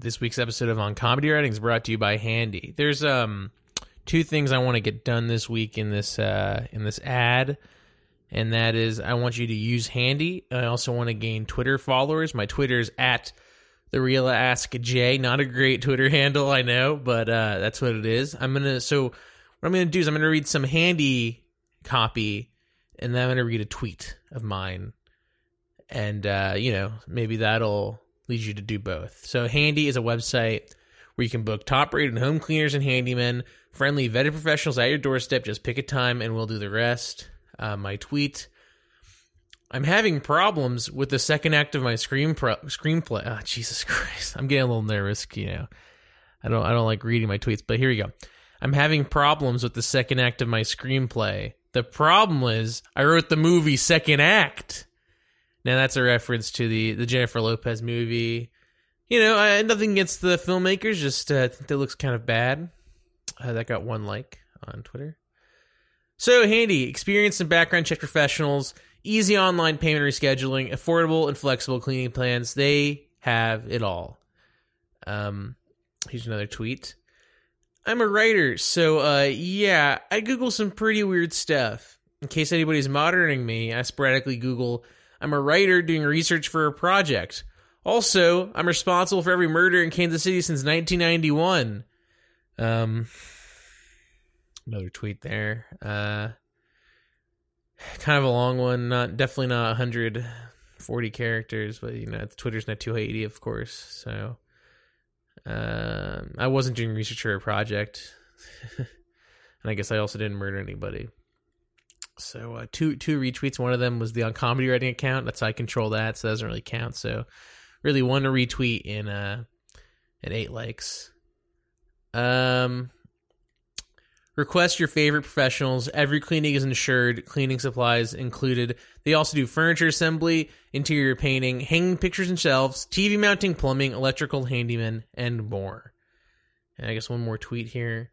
This week's episode of On Comedy Writing is brought to you by Handy. There's um two things I want to get done this week in this uh in this ad, and that is I want you to use Handy. I also want to gain Twitter followers. My Twitter is at the real Ask J. Not a great Twitter handle, I know, but uh, that's what it is. I'm gonna so what I'm gonna do is I'm gonna read some Handy copy, and then I'm gonna read a tweet of mine, and uh, you know maybe that'll lead you to do both. So Handy is a website where you can book top-rated home cleaners and handymen, friendly vetted professionals at your doorstep. Just pick a time, and we'll do the rest. Uh, my tweet. I'm having problems with the second act of my screen pro- screenplay. Oh, Jesus Christ, I'm getting a little nervous. You know, I don't I don't like reading my tweets, but here we go. I'm having problems with the second act of my screenplay. The problem is I wrote the movie Second Act. Now that's a reference to the the Jennifer Lopez movie. You know, I, nothing against the filmmakers, just uh, I think that looks kind of bad. Uh, that got one like on Twitter. So handy, experienced and background check professionals, easy online payment rescheduling, affordable and flexible cleaning plans. They have it all. Um, here's another tweet. I'm a writer, so uh, yeah, I Google some pretty weird stuff. In case anybody's monitoring me, I sporadically Google. I'm a writer doing research for a project. Also, I'm responsible for every murder in Kansas City since 1991. Um, another tweet there. Uh, kind of a long one. Not definitely not 140 characters, but you know, Twitter's not 280, of course. So, um, I wasn't doing research for a project, and I guess I also didn't murder anybody. So uh, two two retweets. One of them was the on comedy writing account. That's how I control that, so that doesn't really count. So really one retweet in uh at eight likes. Um request your favorite professionals. Every cleaning is insured, cleaning supplies included. They also do furniture assembly, interior painting, hanging pictures and shelves, TV mounting, plumbing, electrical handyman, and more. And I guess one more tweet here.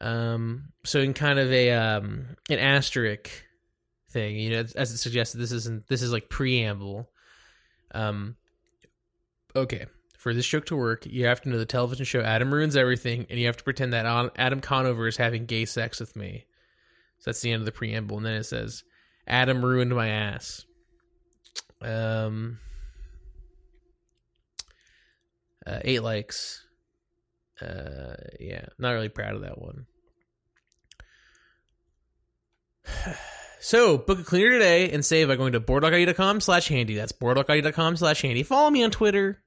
Um, so in kind of a um, an asterisk thing, you know, as it suggested, this isn't this is like preamble. Um, okay, for this joke to work, you have to know the television show Adam ruins everything, and you have to pretend that Adam Conover is having gay sex with me. So that's the end of the preamble, and then it says, "Adam ruined my ass." Um, uh, eight likes. Uh, yeah, not really proud of that one. So, book a cleaner today and save by going to boardwalkid.com slash handy. That's boardwalkid.com slash handy. Follow me on Twitter.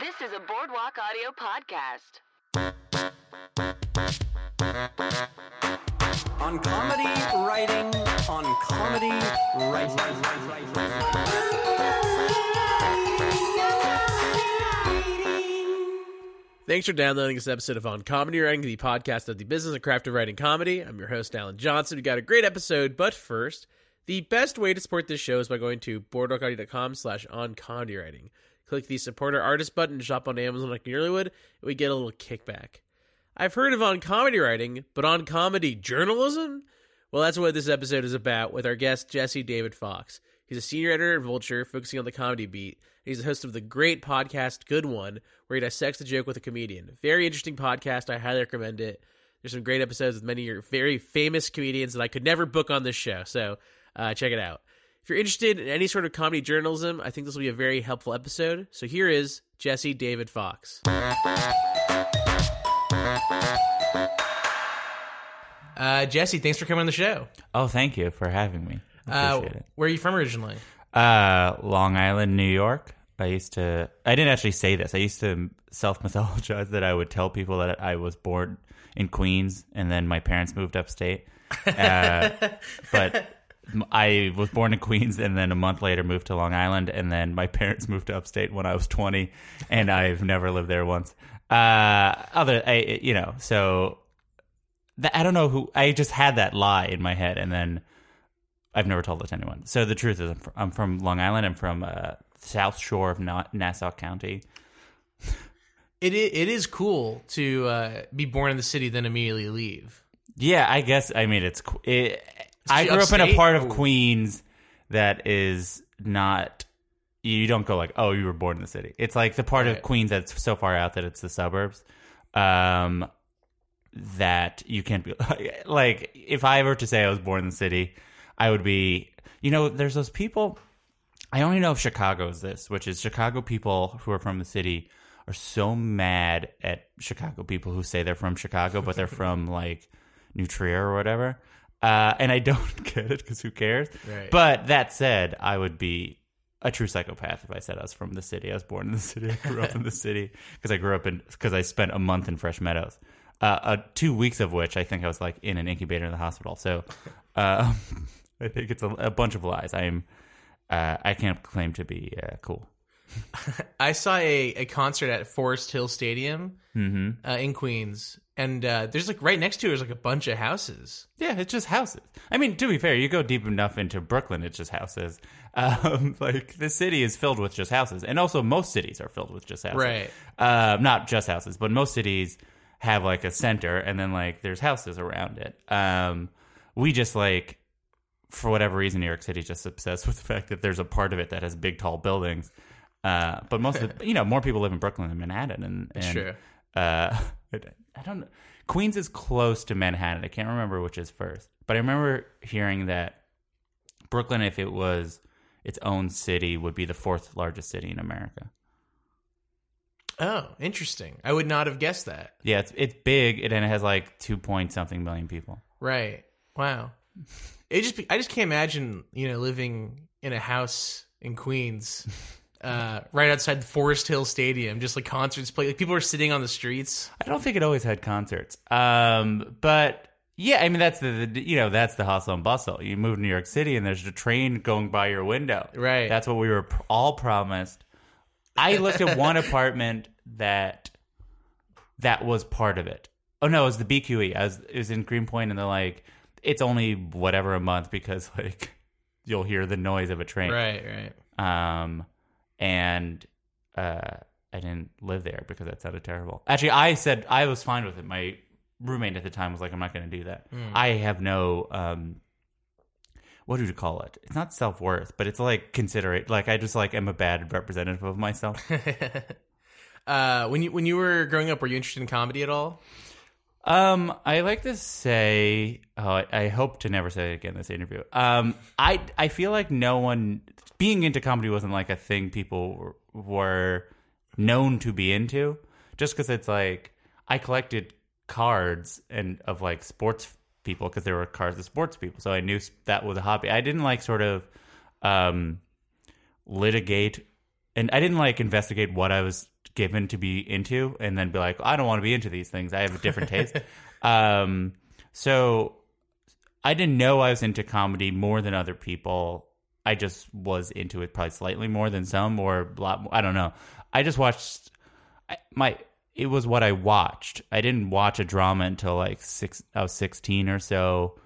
This is a Boardwalk Audio podcast. On comedy writing, on comedy writing. Thanks for downloading this episode of On Comedy Writing, the podcast of the business and craft of writing comedy. I'm your host, Alan Johnson. We got a great episode, but first, the best way to support this show is by going to boardwalkaudio.com slash on comedy writing. Click the supporter artist button to shop on Amazon like you would, and we get a little kickback. I've heard of on comedy writing, but on comedy journalism? Well, that's what this episode is about with our guest, Jesse David Fox. He's a senior editor at Vulture, focusing on the comedy beat. He's the host of the great podcast Good One, where he dissects the joke with a comedian. Very interesting podcast. I highly recommend it. There's some great episodes with many very famous comedians that I could never book on this show. So uh, check it out. If you're interested in any sort of comedy journalism, I think this will be a very helpful episode. So here is Jesse David Fox. Uh, Jesse, thanks for coming on the show. Oh, thank you for having me. Uh, where are you from originally? Uh, Long Island, New York. I used to. I didn't actually say this. I used to self mythologize that I would tell people that I was born in Queens and then my parents moved upstate. Uh, but I was born in Queens and then a month later moved to Long Island and then my parents moved to upstate when I was 20 and I've never lived there once. Uh, other, I, you know, so that, I don't know who, I just had that lie in my head and then I've never told it to anyone. So the truth is I'm from, I'm from Long Island. I'm from uh, South Shore of Na- Nassau County. it it is cool to uh, be born in the city then immediately leave. Yeah, I guess. I mean, it's. qu- It, I grew up in a upstate? part of Ooh. Queens that is not you don't go like, oh, you were born in the city. It's like the part Right. of Queens that's so far out that it's the suburbs. Um, that you can't be like if I were to say I was born in the city, I would be. You know, there's those people. I only know if Chicago is this, which is Chicago people who are from the city are so mad at Chicago people who say they're from Chicago, but they're from like New Trier or whatever. Uh, and I don't get it because who cares? Right. But that said, I would be a true psychopath if I said I was from the city. I was born in the city. I grew up in the city because I grew up in because I spent a month in Fresh Meadows. Uh, uh, two weeks of which I think I was like in an incubator in the hospital. So uh, I think it's a, a bunch of lies. I am. Uh, I can't claim to be uh, cool. I saw a, a concert at Forest Hills Stadium Mm-hmm. uh, in Queens, and uh, there's like right next to it is like a bunch of houses. Yeah, it's just houses. I mean, to be fair, you go deep enough into Brooklyn, it's just houses. Um, like the city is filled with just houses, and also most cities are filled with just houses. Right. Uh, not just houses, but most cities have like a center, and then like there's houses around it. Um, we just like, for whatever reason, New York City is just obsessed with the fact that there's a part of it that has big, tall buildings. Uh, but most of the, you know, more people live in Brooklyn than Manhattan, and, and True. uh, I don't know. Queens is close to Manhattan. I can't remember which is first, but I remember hearing that Brooklyn, if it was its own city, would be the fourth largest city in America. Oh, interesting. I would not have guessed that. Yeah, it's it's big, and it has like two point something million people. Right. Wow. It just I just can't imagine you know living in a house in Queens, uh, right outside the Forest Hills Stadium, just like concerts play. Like people are sitting on the streets. I don't think it always had concerts, um, but yeah, I mean that's the, the you know that's the hustle and bustle. You move to New York City, and there's a train going by your window. Right. That's what we were all promised. I looked at one apartment that that was part of it. Oh no, it was the BQE. I was it was in Greenpoint, and they're like, it's only whatever a month because like you'll hear the noise of a train. Right. Right. Um, and uh, I didn't live there because that sounded terrible. Actually, I said I was fine with it. My roommate at the time was like, "I'm not going to do that." I have no um, what do you call it? It's not self worth, but it's like considerate. Like I just like am a bad representative of myself. Uh, when you when you were growing up, were you interested in comedy at all? Um, I like to say, oh, I, hope to never say it again in this interview. Um, I I feel like no one being into comedy wasn't like a thing people were, were known to be into, just because it's like I collected cards and of like sports people because there were cards of sports people, so I knew that was a hobby. I didn't like sort of um litigate and I didn't like investigate what I was given to be into and then be like, I don't want to be into these things. I have a different taste. um, so I didn't know I was into comedy more than other people. I just was into it probably slightly more than some or a lot more. I don't know. I just watched I, my it was what I watched. I didn't watch a drama until like six I was 16 or so.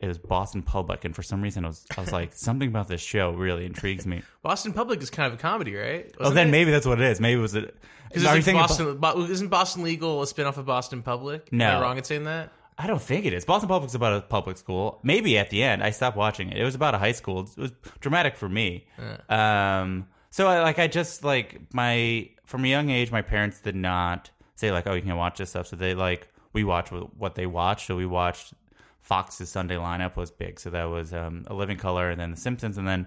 It was Boston Public and for some reason I was I was like something about this show really intrigues me. Boston Public is kind of a comedy, right? Oh, then maybe that's what it is. Maybe it was a. because like? Boston, Bo- isn't Boston Legal a spinoff of Boston Public? No. Am I wrong in saying that? I don't think it is. Boston Public's about a public school. Maybe at the end, I stopped watching it. It was about a high school. It was dramatic for me. Um, so I like I just like my from a young age, my parents did not say like, oh, you can watch this stuff. So they like we watched what they watched. So we watched Fox's Sunday lineup was big. So that was um, In Living Color, and then The Simpsons, and then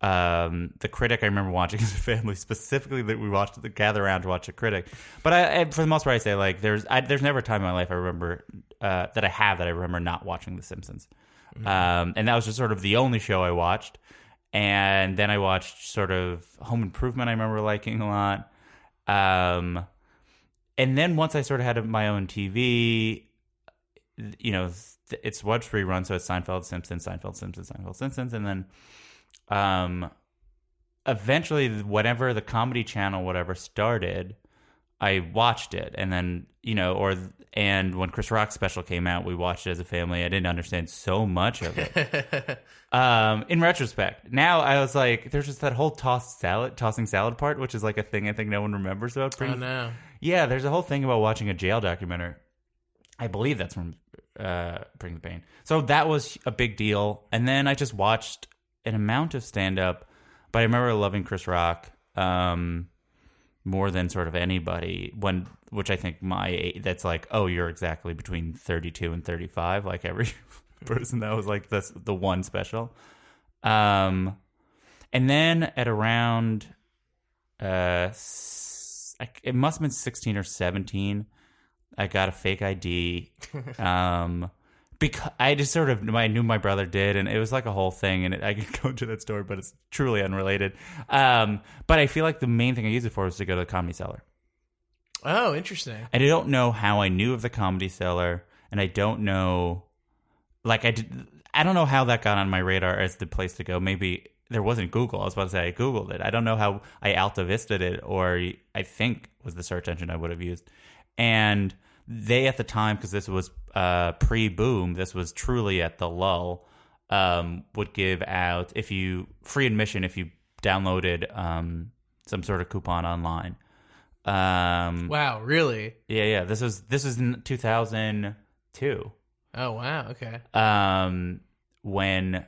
um, The Critic. I remember watching as a family specifically that we watched the gather around to watch The Critic. But I, I, for the most part, I say like there's I, there's never a time in my life I remember uh, that I have that I remember not watching The Simpsons, um, and that was just sort of the only show I watched. And then I watched sort of Home Improvement. I remember liking a lot. Um, and then once I sort of had my own TV, you know, th- it's watch rerun, so it's Seinfeld, Simpsons, Seinfeld, Simpsons, Seinfeld, Simpsons, and then, um, eventually, whatever the Comedy Channel, whatever started, I watched it, and then you know, or and when Chris Rock's special came out, we watched it as a family. I didn't understand so much of it. um, in retrospect, now I was like, there's just that whole toss salad, tossing salad part, which is like a thing I think no one remembers about. Oh Prince. no. Yeah, there's a whole thing about watching a jail documentary. I believe that's from uh, Bring the Pain. So that was a big deal. And then I just watched an amount of stand up. but I remember loving Chris Rock um, more than sort of anybody. When which I think my that's like, oh, you're exactly between 32 and 35, like every person that was like this the one special. Um, and then at around uh, it must have been 16 or 17. I got a fake ID. Um, because I just sort of I knew my brother did, and it was like a whole thing. And it, I could go into that story, but it's truly unrelated. Um, but I feel like the main thing I used it for was to go to the comedy cellar. Oh, interesting. And I don't know how I knew of the comedy cellar, and I don't know, like I did, I don't know how that got on my radar as the place to go. Maybe there wasn't Google. I was about to say I googled it. I don't know how I Alta Vista'd it, or I think was the search engine I would have used. And they at the time, because this was uh, pre-boom, this was truly at the lull. Um, would give out if you free admission if you downloaded um, some sort of coupon online. Um, Wow, really? yeah, yeah. This was this was in 2002. Oh, wow. Okay. Um, when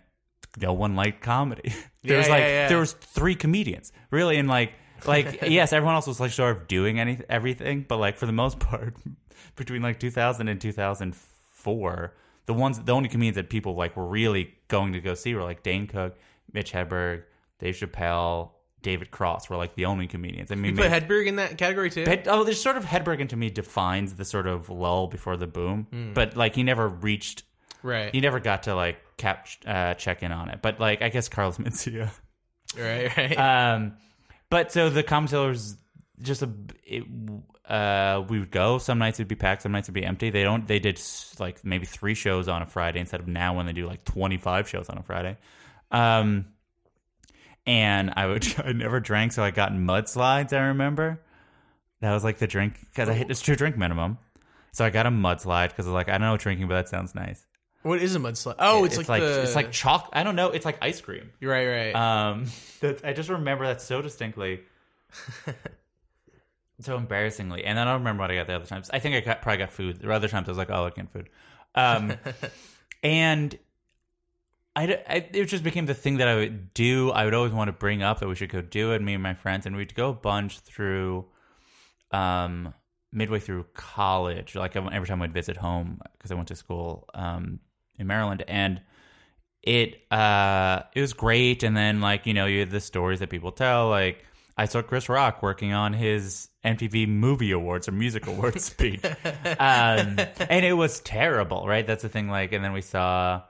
no one liked comedy. there Yeah, was like yeah, yeah. there was three comedians really, and like like yes, everyone else was like sort of doing any everything, but like for the most part, between like 2000 and 2004, the ones the only comedians that people like were really going to go see were like Dane Cook, Mitch Hedberg, Dave Chappelle, David Cross were like the only comedians. I mean, You put maybe- Hedberg in that category too? Hed- oh, there's sort of Hedberg to me defines the sort of lull before the boom, Hmm. but like he never reached, right. he never got to like cap uh, check in on it. But like I guess Carlos Mencia. right, right. Um, but so the commentators just a it, uh, we would go. Some nights it'd be packed, some nights it'd be empty. They don't. They did like maybe three shows on a Friday instead of now when they do like twenty five shows on a Friday. Um, and I would I never drank, so I got mudslides. I remember that was like the drink because I hit this two drink minimum. So I got a mudslide because like I don't know drinking, but that sounds nice. what is a mudslide? Oh, it's, like, the, it's like chalk. I don't know. It's like ice cream. You're right, right. Um, that, I just remember that so distinctly, so embarrassingly. And I don't remember what I got the other times. I think I got probably got food. The other times I was like, oh, I can food. Um, and I, I- it just became the thing that I would do. I would always want to bring up that we should go do it. Me and my friends, and we'd go a bunch through, um, midway through college. Like every time I'd visit home because I went to school, um, in Maryland, and it uh it was great and then like you know you had the stories that people tell like i saw chris rock working on his mtv movie awards or music awards speech. Um and it was terrible right? That's the thing like and then we saw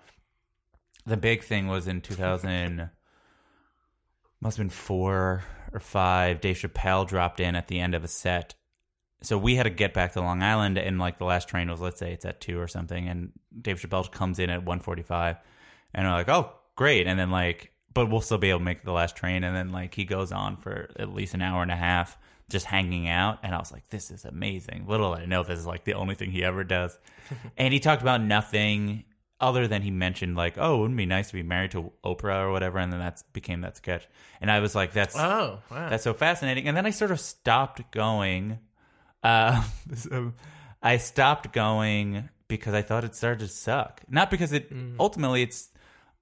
the big thing was in 2000 must have been four or five dave chappelle dropped in at the end of a set. So we had to get back to Long Island, and like the last train was, let's say it's at two or something, and Dave Chappelle comes in at one forty-five, and we're like, oh, great, and then like, but we'll still be able to make the last train, and then like he goes on for at least an hour and a half just hanging out, and I was like, this is amazing. Little did I know this is like the only thing he ever does, and he talked about nothing other than he mentioned like, oh, wouldn't it be nice to be married to Oprah or whatever, and then that became that sketch, and I was like, that's oh, wow. that's so fascinating. And then I sort of stopped going. Uh, so I stopped going because I thought it started to suck. Not because it ultimately it's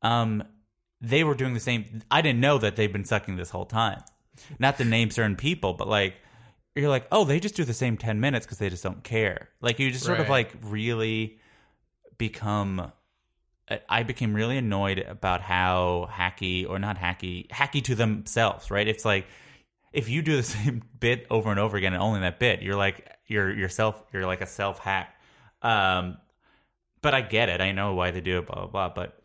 um they were doing the same. I didn't know that they've been sucking this whole time. Not to name certain people, but like you're like, oh, they just do the same ten minutes because they just don't care. Like you just sort of like really become. I- I became really annoyed about how hacky or not hacky, hacky to themselves. Right? It's like if you do the same bit over and over again and only that bit, you're like you're yourself. You're like a self hack. Um, but I get it. I know why they do it. Blah blah blah. But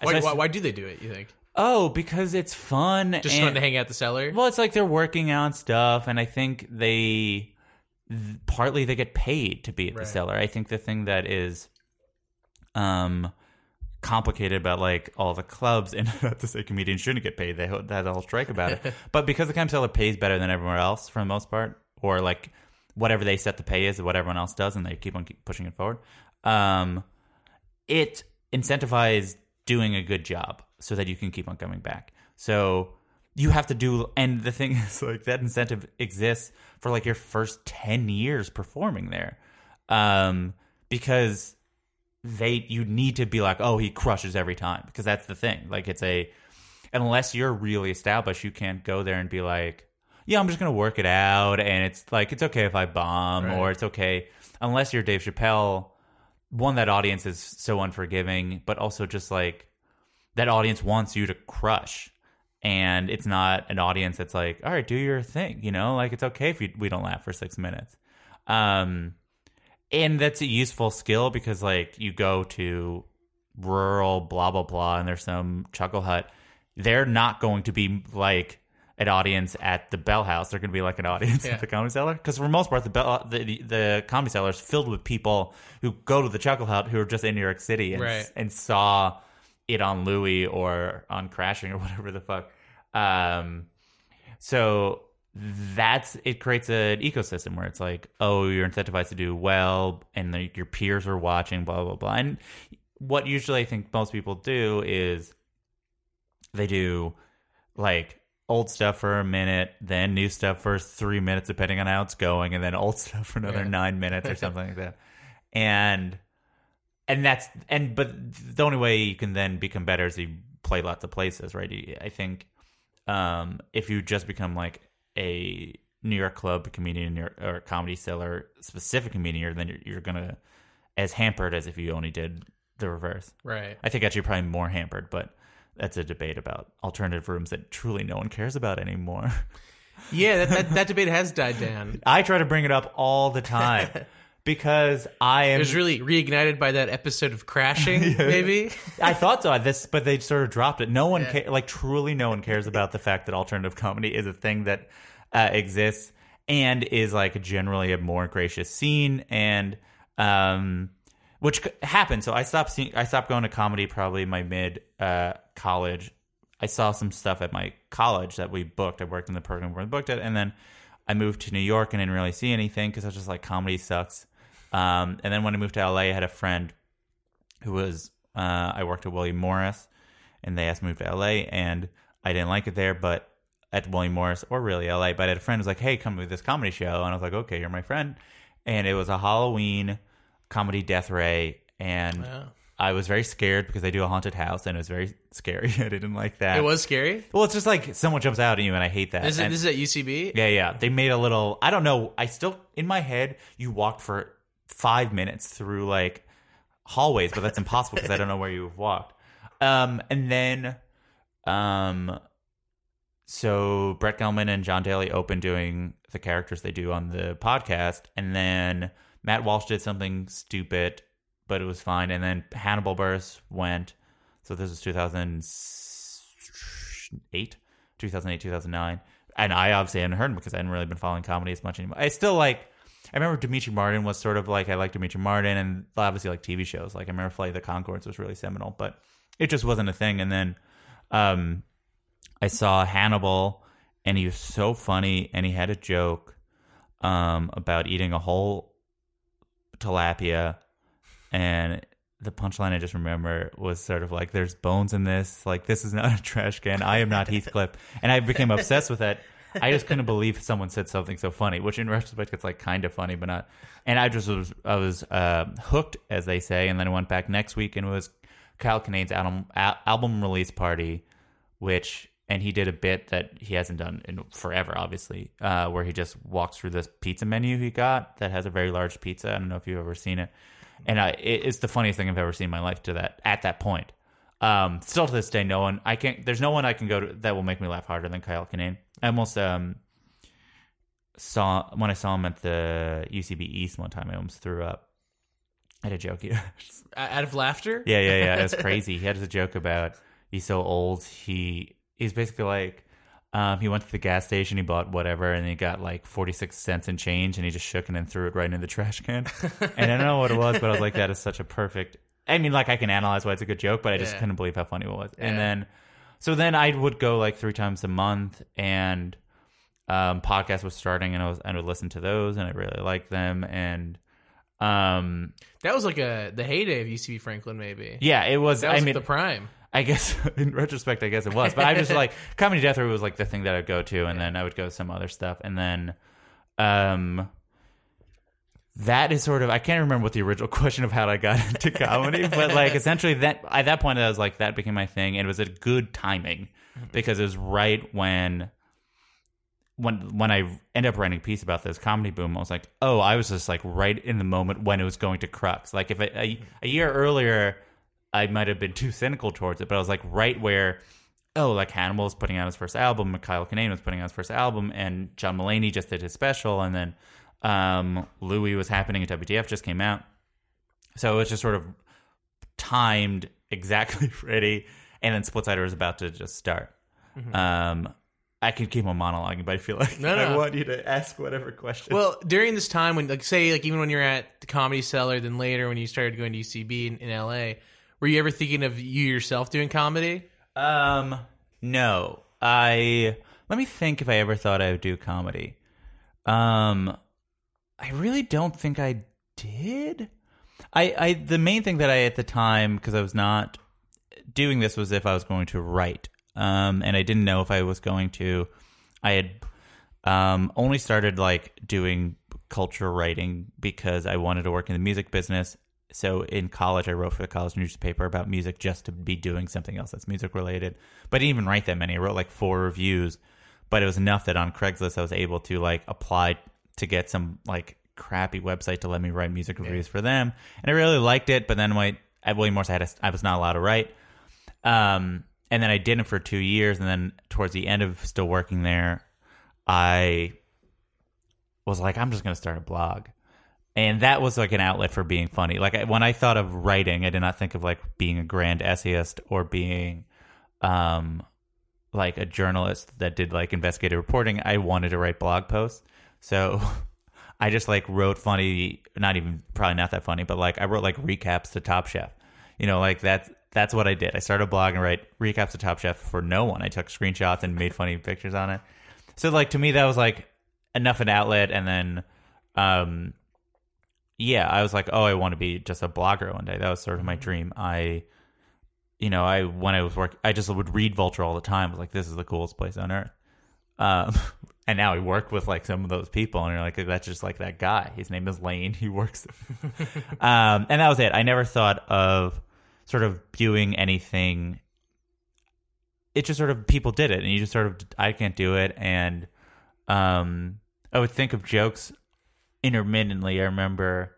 why, I- why, why do they do it, you think? Oh, because it's fun. Just and, fun to hang out the cellar? Well, it's like they're working on stuff, and I think they th- partly they get paid to be at Right. the cellar. I think the thing that is um complicated about like all the clubs and not to say comedians shouldn't get paid they ho- they had a whole strike about it but because the comedy cellar pays better than everywhere else for the most part or like whatever they set the pay is what everyone else does and they keep on keep pushing it forward um it incentivizes doing a good job so that you can keep on coming back. So you have to do, and the thing is, like that incentive exists for like your first ten years performing there, um, because they you need to be like, oh, he crushes every time, because that's the thing. Like it's a unless you're really established, you can't go there and be like, yeah, I'm just gonna work it out, and it's like it's okay if I bomb, Right. or it's okay unless you're Dave Chappelle. One that audience is so unforgiving, but also just like that audience wants you to crush. And it's not an audience that's like, all right, do your thing, you know, like it's okay if you, we don't laugh for six minutes. Um, and that's a useful skill because like you go to rural blah blah blah and there's some chuckle hut they're not going to be like an audience at the bell house they're going to be like an audience Yeah. at the comedy cellar because for the most part the bell the, the, the comedy cellar is filled with people who go to the chuckle hut who are just in new york city and, Right. and saw it on louis or on crashing or whatever the fuck um so that's it creates an ecosystem where it's like oh you're incentivized to do well and then your peers are watching blah blah blah and what usually i think most people do is they do like old stuff for a minute then new stuff for three minutes depending on how it's going and then old stuff for another Yeah. nine minutes or something like that and and that's and but the only way you can then become better is you play lots of places right i think um if you just become like a new york club comedian or, or comedy cellar specific comedian then you're, you're gonna as hampered as if you only did the reverse Right. i think actually probably more hampered but that's a debate about alternative rooms that truly no one cares about anymore Yeah, that, that, that debate has died down. i try to bring it up all the time because i am. It was really reignited by that episode of Crashing, maybe. I thought so. This, but they sort of dropped it. No one, Yeah. ca- like, truly, no one cares about the fact that alternative comedy is a thing that uh, exists and is like generally a more gracious scene, and um, which happened. So I stopped seeing. I stopped going to comedy probably my mid uh, college. I saw some stuff at my college that we booked. I worked in the program where we booked it, and then I moved to New York and didn't really see anything because I was just like comedy sucks. Um, and then when I moved to LA, I had a friend who was uh, I worked at William Morris, and they asked me to move to LA, and I didn't like it there, but at William Morris or really LA. But I had a friend who was like, "Hey, come to this comedy show," and I was like, "Okay, you're my friend," and it was a Halloween comedy death ray, and Wow. I was very scared because they do a haunted house, and it was very scary. I didn't like that. It was scary. well, it's just like someone jumps out at you, and I hate that. This is, And- this is at UCB. yeah, yeah. They made a little. I don't know. I still in my head. You walked for five minutes through like hallways, but that's impossible because I don't know where you've walked. Um, and then, um, so Brett Gelman and Jon Daly open doing the characters they do on the podcast, and then Matt Walsh did something stupid, but it was fine. And then Hannibal Buress went. So this was 2008, 2008, 2009. And I obviously hadn't heard him because I hadn't really been following comedy as much anymore. I still like, I remember Demetri Martin was sort of like, I like Demetri Martin and obviously like TV shows. Like I remember Flight of the Conchords was really seminal, but it just wasn't a thing. And then um, I saw Hannibal and he was so funny and he had a joke um, about eating a whole tilapia and the punchline I just remember was sort of like, "There's bones in this. Like, this is not a trash can. I am not Heathcliff." And I became obsessed with that. I just couldn't believe someone said something so funny, which in retrospect it's like kind of funny, but not. And I just was, I was uh, hooked, as they say. And then I went back next week and it was Kyle Kinane's album al- album release party, which and he did a bit that he hasn't done in forever, obviously, uh, where he just walks through this pizza menu he got that has a very large pizza. I don't know if you've ever seen it, and I, it, it's the funniest thing I've ever seen in my life. To that at that point, um, still to this day, no one I can't. There's no one I can go to that will make me laugh harder than Kyle Kinane. I almost um, saw when I saw him at the UCB East one time. I almost threw up. I had a joke. Out of laughter. yeah, yeah, yeah. It was crazy. He had a joke about he's so old. He he's basically like um, he went to the gas station, he bought whatever, and he got like forty six cents in change, and he just shook it and threw it right in the trash can. and I don't know what it was, but I was like, that is such a perfect. I mean, like I can analyze why it's a good joke, but I just Yeah. couldn't believe how funny it was. Yeah. And then, so then I would go like three times a month, and um, podcast was starting, and I was I would listen to those, and I really liked them, and um, That was like a the heyday of UCB Franklin, maybe. yeah, it was. That was I like mean, the prime. I guess in retrospect, I guess it was, but I just like comedy death ray was like the thing that I'd go to, and then I would go to some other stuff, and then um, that is sort of I can't remember what the original question of how I got into comedy, but like essentially that at that point I was like that became my thing, and it was a good timing because it was right when when when I ended up writing a piece about this comedy boom, I was like, oh, I was just like right in the moment when it was going to crux. Like if a, a, a year earlier, I might have been too cynical towards it, but I was like right where, oh, like Hannibal was putting out his first album, Kyle Kinane was putting out his first album, and John Mulaney just did his special, and then um, Louis was happening, and WTF just came out. So it was just sort of timed exactly ready, and then Splitsider was about to just start. Um, I could keep on monologuing, but I feel like Mm-hmm. No, I want you to ask whatever question. Well, during this time when, like, say, like even when you're at the Comedy Cellar, then later when you started going to UCB in, in LA, were you ever thinking of you yourself doing comedy? Um, no. I let me think if I ever thought I would do comedy. Um, I really don't think I did. I, I the main thing that I at the time because I was not doing this was if I was going to write. Um, and I didn't know if I was going to. I had um only started like doing culture writing because I wanted to work in the music business. So in college, I wrote for the college newspaper about music just to be doing something else that's music related. But I didn't even write that many. I wrote like four reviews, but it was enough that on Craigslist I was able to like apply to get some like crappy website to let me write music reviews for them, and I really liked it. But then my at William Morris, I had a, I was not allowed to write. Um, and then I did it for two years, and then towards the end of still working there, I was like, I'm just going to start a blog. And that was like an outlet for being funny. Like when I thought of writing, I did not think of like being a grand essayist or being um like a journalist that did like investigative reporting. I wanted to write blog posts. So I just like wrote funny, not even probably not that funny, but like I wrote like recaps to Top Chef. You know, like that's that's what I did. I started a blog and write recaps to Top Chef for no one. I took screenshots and made funny pictures on it. So like to me that was like enough an outlet and then um yeah, I was like, oh, I want to be just a blogger one day. That was sort of my dream. I you know, I when I was work I just would read Vulture all the time. I was like, this is the coolest place on earth. Um and now I work with like some of those people and you're like that's just like that guy. His name is Lane. He works um and that was it. I never thought of sort of doing anything it just sort of people did it and you just sort of I can't do it and um I would think of jokes intermittently. I remember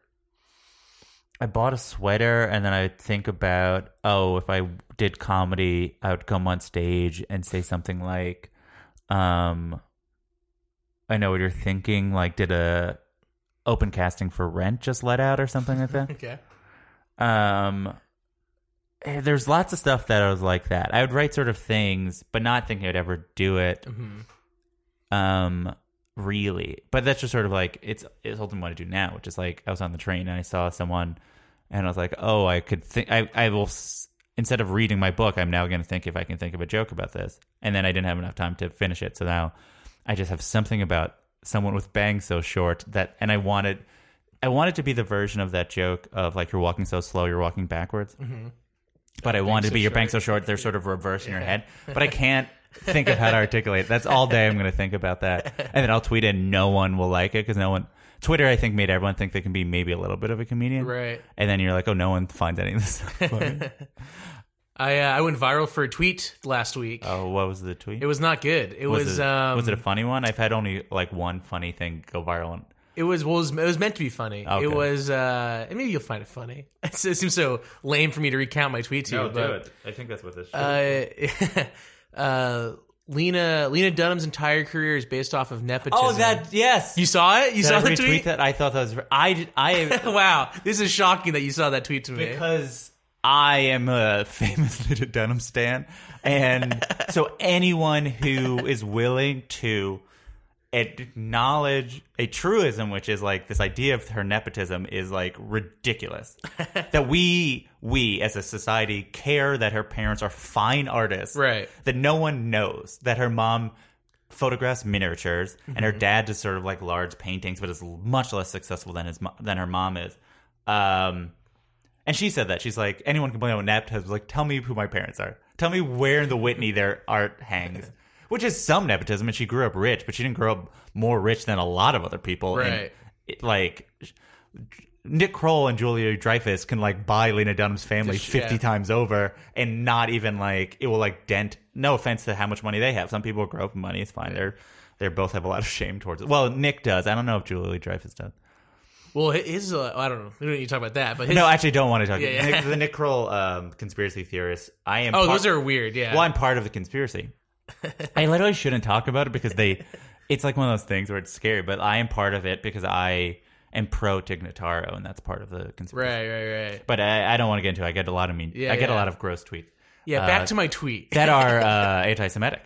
I bought a sweater and then I would think about oh if I did comedy I would come on stage and say something like um I know what you're thinking like did a open casting for Rent just let out or something like that. Okay. Um, eh, there's lots of stuff that I was like that. I would write sort of things, but not thinking I'd ever do it. Um, really, but that's just sort of like it's it's ultimately what I do now, which is like I was on the train and I saw someone, and I was like, oh, I could think I I will. s- Instead of reading my book, I'm now going to think if I can think of a joke about this. And then I didn't have enough time to finish it, so now I just have something about someone with bangs so short that, and I wanted, I wanted to be the version of that joke of like you're walking so slow, you're walking backwards. Mm-hmm. But I wanted to so be your bangs so short, they're sort of reversed in your head. But I can't think of how to articulate. it. That's all day I'm going to think about that, and then I'll tweet it. and No one will like it because no one. Twitter, I think, made everyone think they can be maybe a little bit of a comedian, Right. And then you're like, oh, no one finds any of this. funny. I uh, I went viral for a tweet last week. oh, what was the tweet? It was not good. It was, it, um was it a funny one? I've had only like one funny thing go viral. It was well, it was, it was meant to be funny. Okay. It was uh maybe you'll find it funny. it seems so lame for me to recount my tweet to you, but I think that's what this. uh, uh Lena Lena Dunham's entire career is based off of nepotism. oh, that yes. you saw it? You Did saw I the retweet tweet? that? I thought that was. I did. I wow, this is shocking that you saw that tweet to me. because I am a famous Lena Dunham stan, and so anyone who is willing to acknowledge a truism, which is like this idea of her nepotism, is like ridiculous. that we we as a society care that her parents are fine artists, Right. That no one knows that her mom photographs miniatures and Mm-hmm. her dad does sort of like large paintings, but is much less successful than his than her mom is. Um, and she said that she's like anyone can complaining about nepotism, like tell me who my parents are, tell me where in the Whitney their art hangs, which is some nepotism. And she grew up rich, but she didn't grow up more rich than a lot of other people. And Right. it, like Nick Kroll and Julia Dreyfus can like buy Lena Dunham's family Just- fifty yeah. times over and not even like it will like dent. No offense to how much money they have. Some people grow up with money. It's fine. They're they both have a lot of shame towards it. Well, Nick does. I don't know if Julia Dreyfus does. Well, his uh, I don't know. We don't need to talk about that, but his, No, I actually don't want to talk. Yeah, yeah. Nick, the Nick Kroll um, conspiracy theorist. I am. oh, part- those are weird. Yeah. Well, I'm part of the conspiracy. I literally shouldn't talk about it because they. It's like one of those things where it's scary, but I am part of it because I am pro Tig Notaro, and that's part of the conspiracy. Right, right, right. But I, I don't want to get into. it. I get a lot of mean. Yeah, I get a lot of gross tweets Yeah, back Uh, to my tweet. that are uh, anti-Semitic.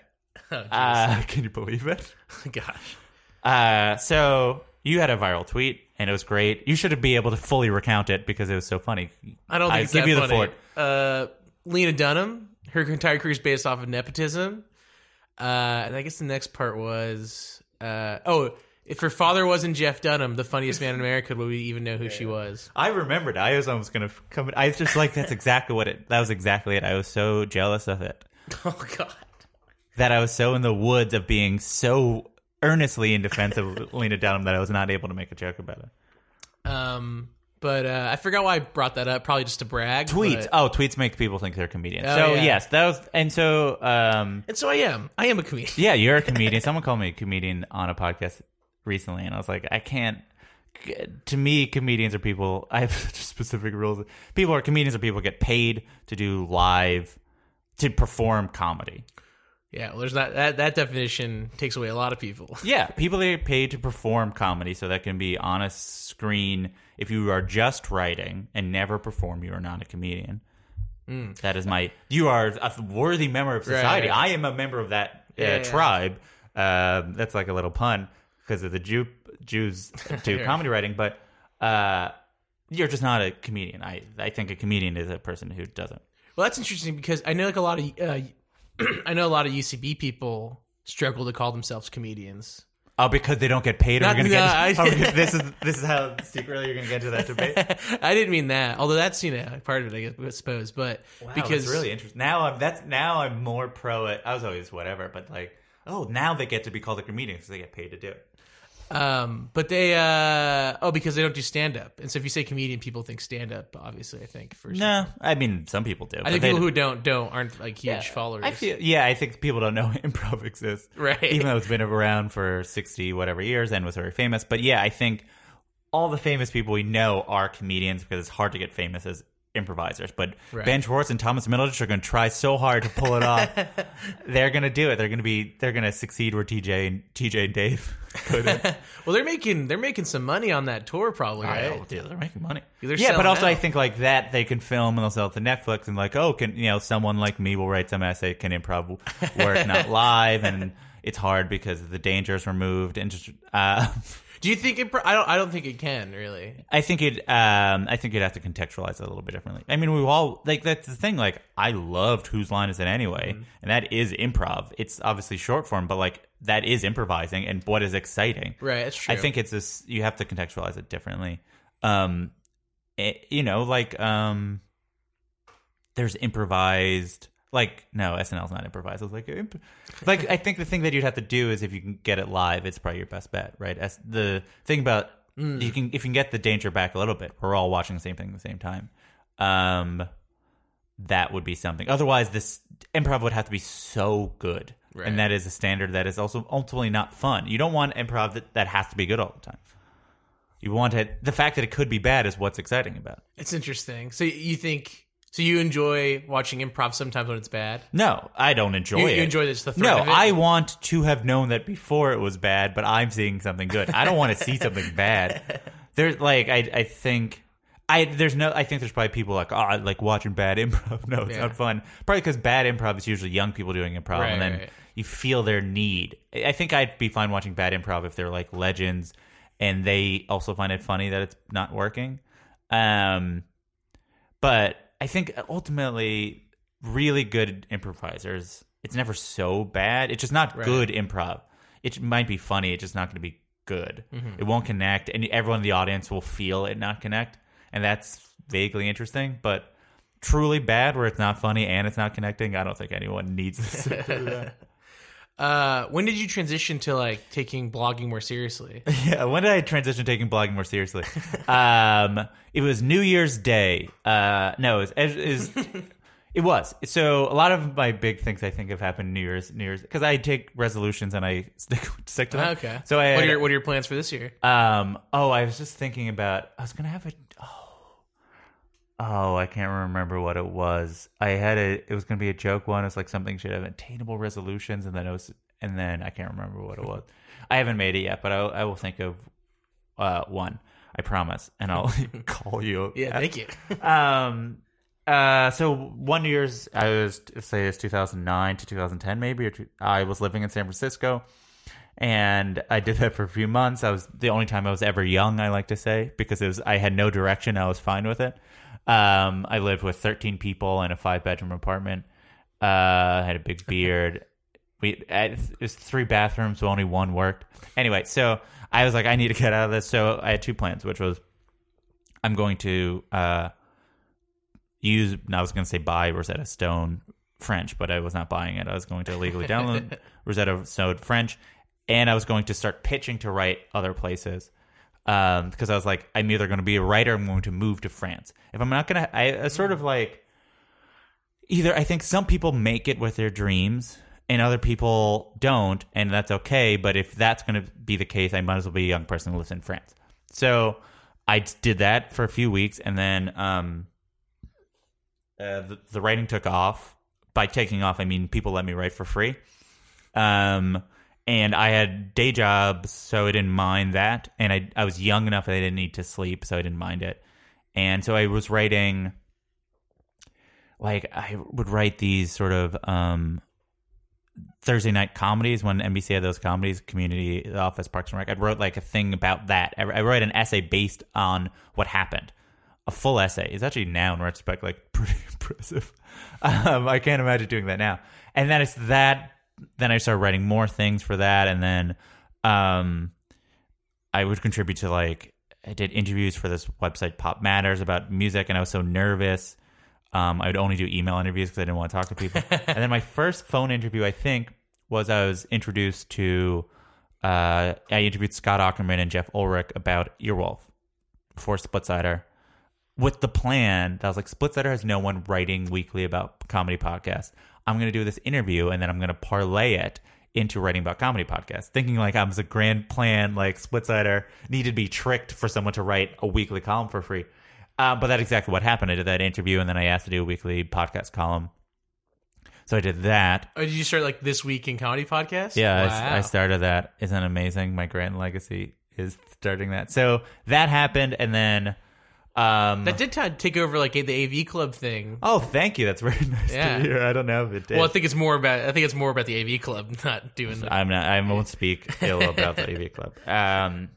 Oh. Uh, can you believe it? Gosh. Uh, so you had a viral tweet, and it was great. You should have be able to fully recount it because it was so funny. I don't think I it's give that you the funny. fort. Uh, Lena Dunham, her entire career is based off of nepotism. Uh, and I guess the next part was, uh, oh, if her father wasn't Jeff Dunham, the funniest man in America, would we even know who she was? I remembered. I was almost gonna come. I was just like, that's exactly what it. That was exactly it. I was so jealous of it. Oh God. that I was so in the woods of being so earnestly in defense of Lena Dunham that I was not able to make a joke about it. Um, but uh, I forgot why I brought that up. Probably just to brag. Tweets. but- Oh, tweets make people think they're comedians. Oh, so yeah. yes, that was and so um and so I am. I am a comedian. yeah, you're a comedian. Someone called me a comedian on a podcast recently and I was like, I can't to me, comedians are people. I have such specific rules. People are comedians are people get paid to do live, to perform comedy. Yeah, well, there's not that. That definition takes away a lot of people. Yeah, people that get paid to perform comedy, so that can be on a screen. If you are just writing and never perform, you are not a comedian. That is my. You are a worthy member of society. Mm. right. I am a member of that uh, Yeah, yeah. tribe. Um, that's like a little pun because of the Jew Jews do comedy writing, but uh, you're just not a comedian. I I think a comedian is a person who doesn't. Well, that's interesting because I know like a lot of uh, I know a lot of UCB people struggle to call themselves comedians. Oh, because they don't get paid. Are Not- we gonna no, get? I- are this is this is how secretly you're gonna get into that debate. I didn't mean that, although that's you know part of it, I guess, I suppose. But Wow, because that's really interesting. Now I'm that's now I'm more pro it. I was always whatever, but like, oh, now they get to be called a comedian because they get paid to do it. Um, but they uh oh because they don't do stand up, and so if you say comedian, people think stand up. Obviously, I think for No, I mean some people do. I think people who don't don't aren't like huge Yeah, followers. I feel yeah. I think people don't know improv exists, Right. Even though it's been around for sixty whatever years and was very famous. But yeah, I think all the famous people we know are comedians because it's hard to get famous as improvisers. But Right. Ben Schwartz and Thomas Middleditch are going to try so hard to pull it off. they're going to do it. They're going to be. They're going to succeed where TJ and TJ and Dave couldn't. well, they're making they're making some money on that tour, probably, right? know, dude, they're making money. They're yeah, but also I think like that they can film and they'll sell it to Netflix and like, oh, can you know someone like me will write some essay, can improv work not live, and it's hard because the dangers removed and just. Uh, Do you think it? I don't. I don't think it can really. I think it. Um, I think you'd have to contextualize it a little bit differently. I mean, we all like that's the thing. Like, I loved whose line is it anyway, Mm-hmm. and that is improv. It's obviously short form, but like that is improvising, and what is exciting. Right, that's true. I think it's this. You have to contextualize it differently. Um, it- you know, like um, there's improvised. Like no, SNL's not improvised. I was like, imp- like I think the thing that you'd have to do is if you can get it live, it's probably your best bet, right? As the thing about Mm. you can if you can get the danger back a little bit, we're all watching the same thing at the same time. Um, that would be something. Otherwise, this improv would have to be so good, Right. and that is a standard that is also ultimately not fun. You don't want improv that, that has to be good all the time. You want it. The fact that it could be bad is what's exciting about. it. It's interesting. So you think? So you enjoy watching improv sometimes when it's bad? No, I don't enjoy You- it. you enjoy this- the No? I want to have known that before it was bad, but I'm seeing something good. I don't want to see something bad. There's like I I think I there's no I think there's probably people like oh I like watching bad improv. No, it's Yeah. not fun. Probably because bad improv is usually young people doing improv, Right, and then right. you feel their need. I I think I'd be fine watching bad improv if they're like legends and they also find it funny that it's not working. Um, but I think ultimately, really good improvisers, it's never so bad. It's just not Right. good improv. It might be funny. It's just not going to be good. Mm-hmm. It won't connect, and everyone in the audience will feel it not connect, and that's vaguely interesting. But truly bad, where it's not funny and it's not connecting, I don't think anyone needs to sit through that. Uh, when did you transition to like taking blogging more seriously? Yeah, when did I transition to taking blogging more seriously? um, it was New Year's Day. Uh, no, it was, it was it was. So a lot of my big things I think have happened New Year's, New Year's, because I take resolutions and I stick stick to them. Okay. So I what are your what are your plans for this year? Um. Oh, I was just thinking about. I was gonna have a. Oh. I can't remember what it was. I had a. It was gonna be a joke one. It's like something should have attainable resolutions, and then it was, and then I can't remember what it was. I haven't made it yet, but I, I will think of uh one. I promise, and I'll call you. Yeah, thank you. Um. Uh. So one Year's, I was say it's 2009 to 2010, maybe, or two, I was living in San Francisco and I did that for a few months. I was the only time I was ever young, I like to say, because it was I had no direction. I was fine with it. Um, I lived with 13 people in a five bedroom apartment. Uh, I had a big beard. We it was three bathrooms, so only one worked. Anyway, so I was like, I need to get out of this. So I had two plans, which was I'm going to uh, use. I was going to say buy Rosetta Stone French, but I was not buying it. I was going to illegally download Rosetta Stone French, and I was going to start pitching to write other places. Um, because I was like, I'm either going to be a writer, or I'm going to move to France. If I'm not going to, I, I sort of like either. I think some people make it with their dreams, and other people don't, and that's okay. But if that's going to be the case, I might as well be a young person who lives in France. So I did that for a few weeks, and then um, uh, the, the writing took off. By taking off, I mean people let me write for free. Um, and I had day jobs, so I didn't mind that. And I I was young enough that I didn't need to sleep, so I didn't mind it. And so I was writing, like I would write these sort of um, Thursday night comedies when NBC had those comedies, Community Office, Parks and Rec. I wrote like a thing about that. I, I wrote an essay based on what happened. A full essay. It's actually now in retrospect like pretty impressive. Um, I can't imagine doing that now. And then it's that. Then I started writing more things for that, and then um, I would contribute to like I did interviews for this website Pop Matters about music, and I was so nervous. Um, I would only do email interviews because I didn't want to talk to people. and then my first phone interview, I think, was I was introduced to. Uh, I interviewed Scott Aukerman and Jeff Ullrich about Earwolf for Splitsider with the plan that I was like, Splitsider has no one writing weekly about comedy podcasts. I'm going to do this interview and then I'm going to parlay it into writing about comedy podcasts, thinking like I was a grand plan, like Splitsider needed to be tricked for someone to write a weekly column for free. Uh, but that's exactly what happened. I did that interview and then I asked to do a weekly podcast column. So I did that. Oh, did you start like this week in comedy podcast? Yeah, I- Wow. I, started that. Isn't it amazing? My grand legacy is starting that. So that happened, and then um, That did t- take over like the AV club thing. oh, thank you. That's very nice Yeah. to hear. I don't know if it did. Well, I think it's more about I think it's more about the AV club, not doing the. I'm not. I won't speak ill about the AV Club. Um,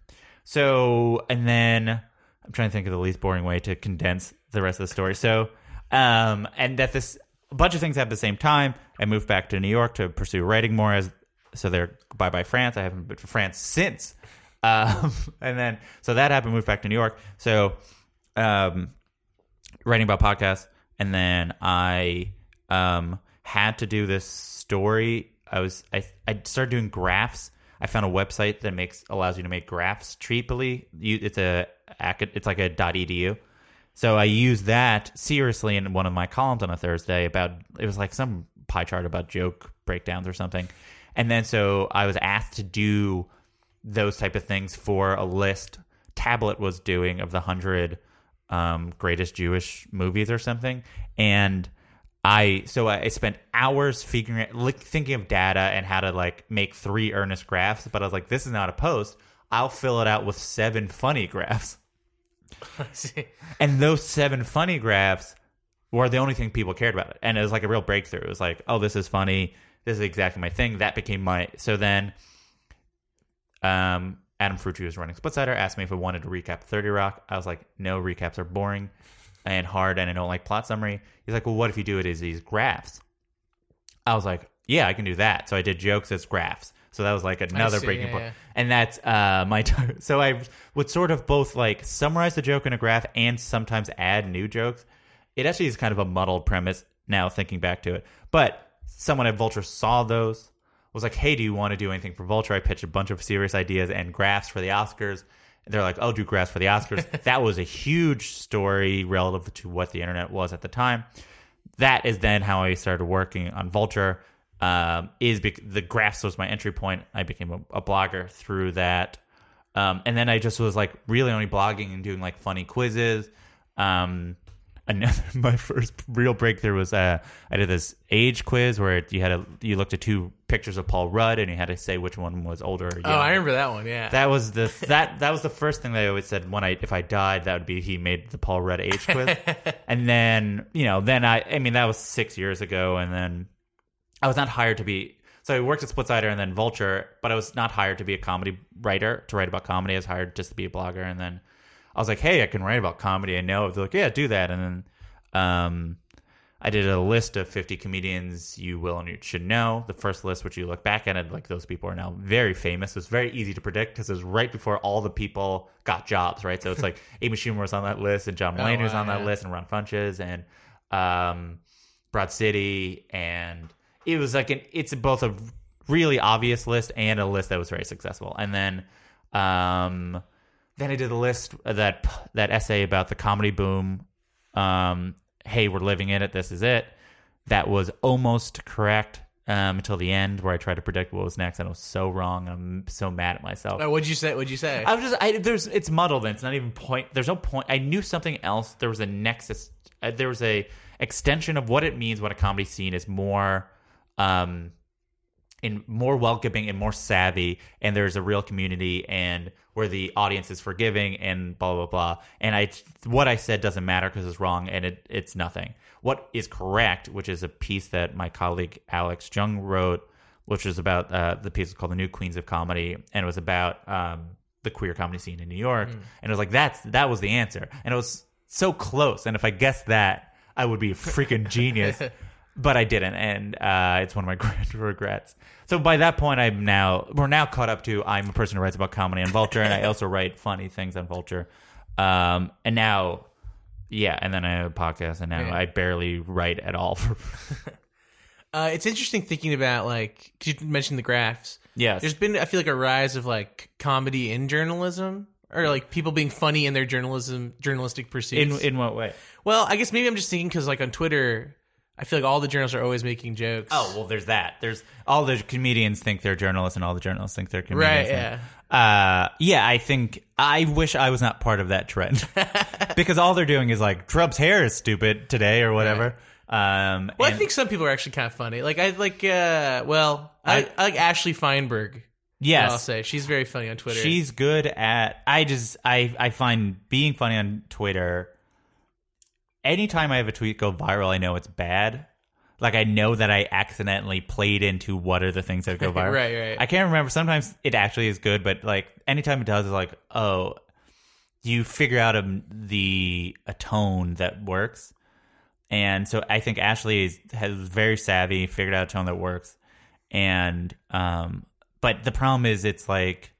so and then I'm trying to think of the least boring way to condense the rest of the story. So, um, and that this a bunch of things happened at the same time. I moved back to New York to pursue writing more. As so, there. Bye bye France. I haven't been to France since. Um, and then so that happened. Moved back to New York. So, um, writing about podcasts, and then I um, had to do this story. I was I I started doing graphs. I found a website that makes allows you to make graphs. You, it's a it's like a .edu. So I used that seriously in one of my columns on a Thursday about it was like some pie chart about joke breakdowns or something. And then so I was asked to do those type of things for a list Tablet was doing of the hundred um, greatest Jewish movies or something, and I so I spent hours figuring it, like, thinking of data and how to like make three earnest graphs. But I was like, this is not a post. I'll fill it out with seven funny graphs, and those seven funny graphs were the only thing people cared about. And it was like a real breakthrough. It was like, oh, this is funny. This is exactly my thing. That became my so then um, Adam Frucci was running Splitsider, asked me if I wanted to recap 30 Rock. I was like, no, recaps are boring and hard, and I don't like plot summary. He's like, well, what if you do it as these graphs? I was like, yeah, I can do that. So I did jokes as graphs. So that was like another see, breaking yeah, point. yeah. And that's uh, my time. So I would sort of both like summarize the joke in a graph and sometimes add new jokes. It actually is kind of a muddled premise now thinking back to it. But someone at Vulture saw those, was like, "Hey, do you want to do anything for Vulture?" I pitched a bunch of serious ideas and graphs for the Oscars. And they're like, I'll do graphs for the Oscars." that was a huge story relative to what the internet was at the time. That is then how I started working on Vulture. Um, is bec- the graphs was my entry point. I became a, a blogger through that, um, and then I just was like really only blogging and doing like funny quizzes. Um, another my first real breakthrough was uh, I did this age quiz where you had a you looked at two pictures of Paul Rudd and you had to say which one was older. Oh, I remember that one. Yeah. That was the that that was the first thing that I always said when I if I died that would be he made the Paul Rudd age quiz, and then you know then I I mean that was six years ago, and then I was not hired to be. So I worked at Splitsider and then Vulture, but I was not hired to be a comedy writer to write about comedy. I was hired just to be a blogger, and then I was like, "Hey, I can write about comedy." I know. They're like, "Yeah, do that." And then um, I did a list of 50 comedians you will and you should know. The first list, which you look back at it, like those people are now very famous. It's very easy to predict because it was right before all the people got jobs, right? So it's like Amy Schumer was on that list, and John Mulaney was on that yeah. list, and Ron Funches, and um, Broad City, and it was like an it's both a really obvious list and a list that was very successful. And then um, then I did the list that that essay about the comedy boom. Um, hey, we're living in it. This is it. That was almost correct um, until the end, where I tried to predict what was next, and I was so wrong. I'm so mad at myself. Oh, what'd you say? What'd you say? I was just I there's it's muddled and it's not even point there's no point I knew something else there was a nexus uh, there was a extension of what it means when a comedy scene is more um in more welcoming and more savvy and there's a real community and where the audience is forgiving and blah blah blah and I what I said doesn't matter because it's wrong and it it's nothing what is correct which is a piece that my colleague Alex Jung wrote which was about uh, the piece called the New Queens of Comedy, and it was about um, the queer comedy scene in New York. And it was like that's that was the answer, and it was so close. And if I guessed that, I would be a freaking genius. But I didn't, and uh, it's one of my great regrets. So by that point, I'm now we're now caught up to I'm a person who writes about comedy on Vulture, and I also write funny things on Vulture. Um, and now, yeah, and then I have a podcast, and now Yeah. I barely write at all. For, Uh, it's interesting thinking about like you mentioned the graphs. yes, There's been I feel like a rise of like comedy in journalism or like people being funny in their journalism journalistic pursuits. in in what way? well, I guess maybe I'm just thinking because like on Twitter, I feel like all the journalists are always making jokes. Oh well, there's that. There's all the comedians think they're journalists, and all the journalists think they're comedians. right, yeah. Uh, yeah. I think I wish I was not part of that trend because all they're doing is like Trump's hair is stupid today or whatever. Um, Well, I think some people are actually kind of funny. Like I like, uh, well, I, I like Ashley Feinberg. yes, I'll say she's very funny on Twitter. she's good at. I just I I find being funny on Twitter. Anytime I have a tweet go viral, I know it's bad. Like I know that I accidentally played into what are the things that go viral. Right, right. I can't remember. Sometimes it actually is good, but like anytime it does, it's like, oh, you figure out a, the a tone that works. And so I think Ashley is, has very savvy, figured out a tone that works. And um, but the problem is, it's like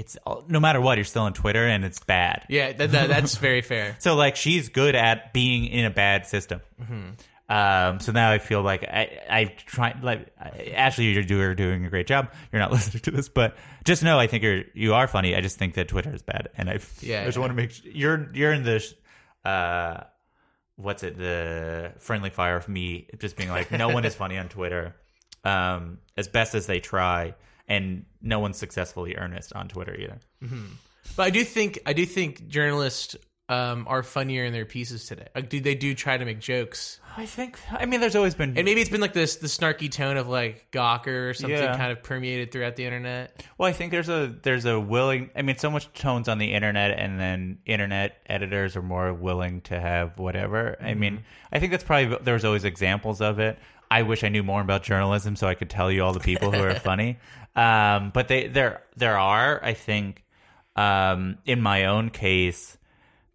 it's no matter what, you're still on Twitter, and it's bad. yeah, that, that, that's very fair. So like she's good at being in a bad system. Um, so now I feel like I I try like Ashley, you're doing doing a great job. You're not listening to this, but just know I think you're you are funny. I just think that Twitter is bad, and I Yeah, I just yeah. want to make sure you're you're in the uh what's it the friendly fire of me just being like no one is funny on Twitter um as best as they try and no one's successfully earnest on Twitter either. But I do think I do think journalists um, are funnier in their pieces today. Like, do they do try to make jokes? I think I mean there's always been And maybe it's been like this the snarky tone of like Gawker or something Yeah. kind of permeated throughout the internet. Well, I think there's a there's a willing. I mean, so much tones on the internet, and then internet editors are more willing to have whatever. I mean, I think that's probably there's always examples of it. I wish I knew more about journalism so I could tell you all the people who are funny. Um, but they there there are. I think um, in my own case,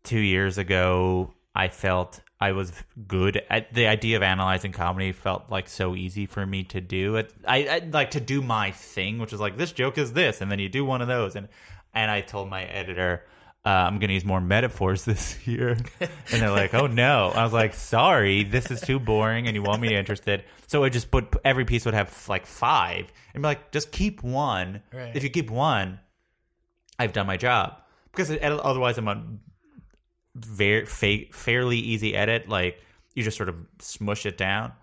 two years ago, I felt I was good at the idea of analyzing comedy. Felt like so easy for me to do. It, I, I like to do my thing, which is like this joke is this, and then you do one of those, and and I told my editor, uh, I'm going to use more metaphors this year. and they're like, oh no. I was like, sorry, this is too boring and you want me interested. So I just put every piece would have like five and be like, just keep one. Right. If you keep one, I've done my job. Because it, otherwise I'm on very fa- fairly easy edit. Like you just sort of smush it down.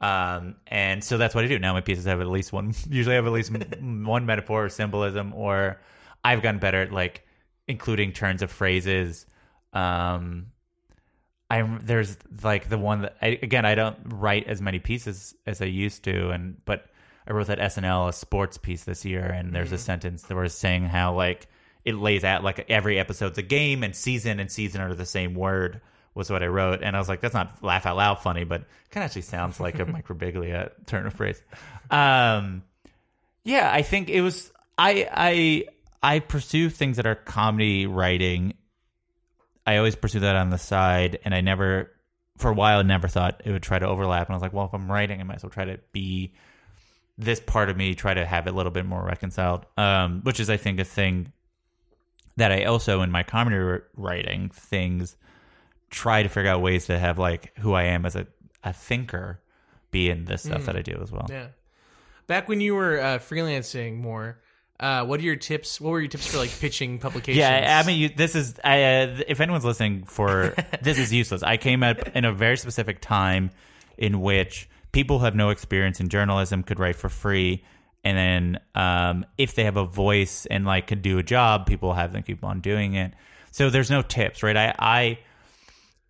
Um, and so that's what I do. Now my pieces have at least one, usually have at least one metaphor or symbolism, or I've gotten better at like including turns of phrases. Um, I'm there's like the one that I, again I don't write as many pieces as I used to, and but I wrote that SNL a sports piece this year, and there's a sentence that was saying how like it lays out like every episode's a game, and season and season are the same word was what I wrote, and I was like, that's not laugh out loud funny, but it kind of actually sounds like a Mike Birbiglia turn of phrase. Um, yeah, I think it was I I I pursue things that are comedy writing. I always pursue that on the side, and I never, for a while, never thought it would try to overlap. And I was like, well, if I'm writing, I might as well try to be this part of me, try to have it a little bit more reconciled, um, which is, I think, a thing that I also, in my comedy r- writing, things try to figure out ways to have like who I am as a, a thinker be in this stuff that I do as well. Yeah. Back when you were uh, freelancing more, uh, what are your tips? What were your tips for like pitching publications? Yeah, I mean, you, this is I, uh, if anyone's listening for this is useless. I came up in a very specific time in which people who have no experience in journalism could write for free, and then um, if they have a voice and like could do a job, people have them keep on doing it. So there's no tips, right? I I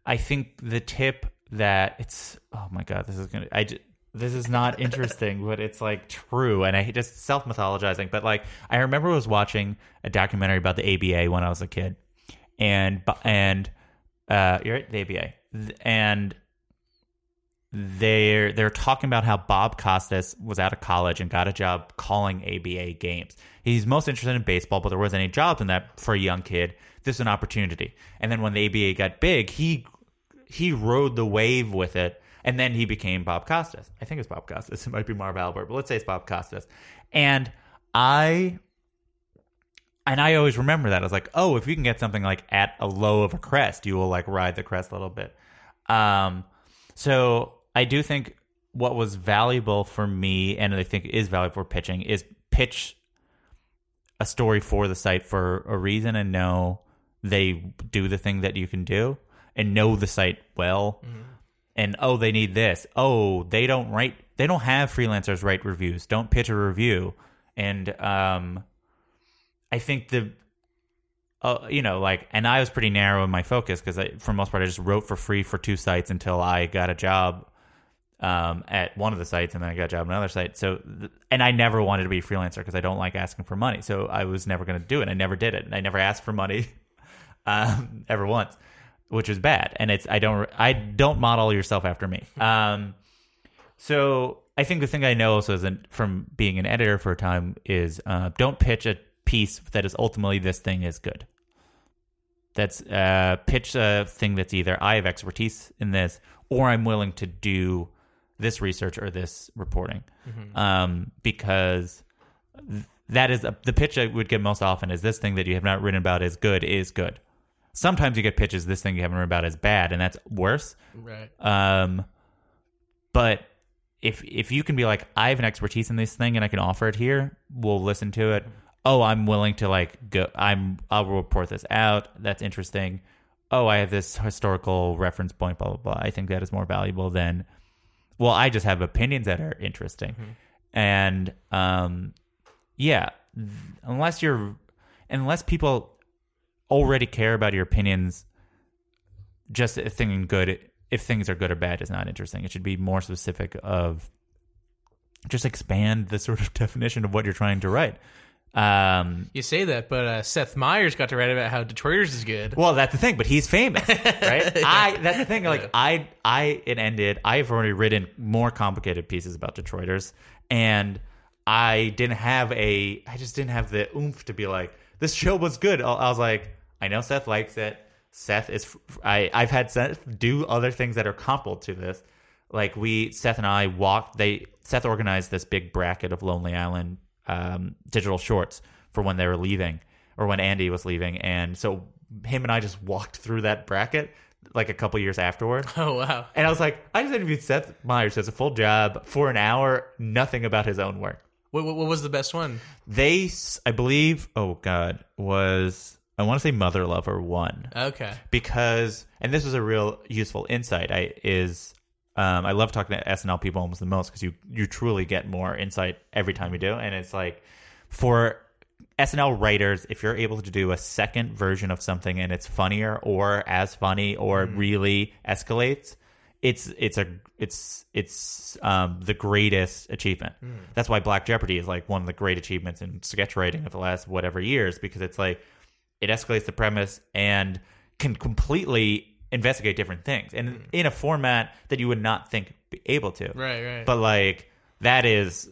I think the tip that it's oh my god, this is gonna I this is not interesting, but it's like true, and I just self mythologizing. But like I remember I was watching a documentary about the ABA when I was a kid, and and uh, you're right, the ABA, and they're they're talking about how Bob Costas was out of college and got a job calling ABA games. He's most interested in baseball, but there wasn't any jobs in that for a young kid. This is an opportunity. And then when the ABA got big, he he rode the wave with it, and then he became Bob Costas. I think it's Bob Costas. It might be Marv Albert, but let's say it's Bob Costas. And I and I always remember that. I was like, oh, if you can get something like at a low of a crest, you will like ride the crest a little bit. Um, so I do think what was valuable for me, and I think is valuable for pitching, is pitch a story for the site for a reason and know they do the thing that you can do and know the site well. And oh, they need this. Oh, they don't write. They don't have freelancers write reviews. Don't pitch a review. And um, I think the uh, you know, like, and I was pretty narrow in my focus because for most part, I just wrote for free for two sites until I got a job um, at one of the sites, and then I got a job at another site. So, and I never wanted to be a freelancer because I don't like asking for money. So I was never going to do it. I never did it, and I never asked for money um, ever once, which is bad. And it's I don't I don't model yourself after me. Um, so I think the thing I know also is from being an editor for a time is uh, don't pitch a piece that is ultimately this thing is good. That's uh, pitch a thing that's either I have expertise in this or I'm willing to do this research or this reporting, um, because th- that is a, the pitch I would get most often is this thing that you have not written about is good is good. Sometimes you get pitches this thing you haven't heard about is bad, and that's worse. Right. Um, but if if you can be like, I have an expertise in this thing and I can offer it here, we'll listen to it. Oh, I'm willing to like go. I'm I'll report this out. That's interesting. Oh, I have this historical reference point. Blah blah blah. I think that is more valuable than. Well, I just have opinions that are interesting, and um, yeah, unless you're, unless people already care about your opinions just if thinking good if things are good or bad is not interesting. It should be more specific of just expand the sort of definition of what you're trying to write. Um, You say that, but uh, Seth Meyers got to write about how Detroiters is good. well, that's the thing, but he's famous, right? I that's the thing. Like I, I it ended. I've already written more complicated pieces about Detroiters, and I didn't have a. I just didn't have the oomph to be like this show was good. I I was like, I know Seth likes it. Seth is. I I've had Seth do other things that are comparable to this. Like we, Seth and I walked. They Seth organized this big bracket of Lonely Island um, digital shorts for when they were leaving or when Andy was leaving, and so him and I just walked through that bracket like a couple years afterward. Oh wow. And I was like, I just interviewed Seth Meyers, who has a full job for an hour, nothing about his own work. What, what, what was the best one? They, I believe, oh God, was, I want to say Mother Lover one Okay. because, and this was a real useful insight, I, is, um, I love talking to SNL people almost the most because you, you truly get more insight every time you do. And it's like, for SNL writers, if you're able to do a second version of something and it's funnier or as funny or really escalates, it's it's a it's it's um, the greatest achievement. That's why Black Jeopardy is like one of the great achievements in sketch writing of the last whatever years because it's like it escalates the premise and can completely investigate different things and in a format that you would not think be able to. Right, right. But like that is,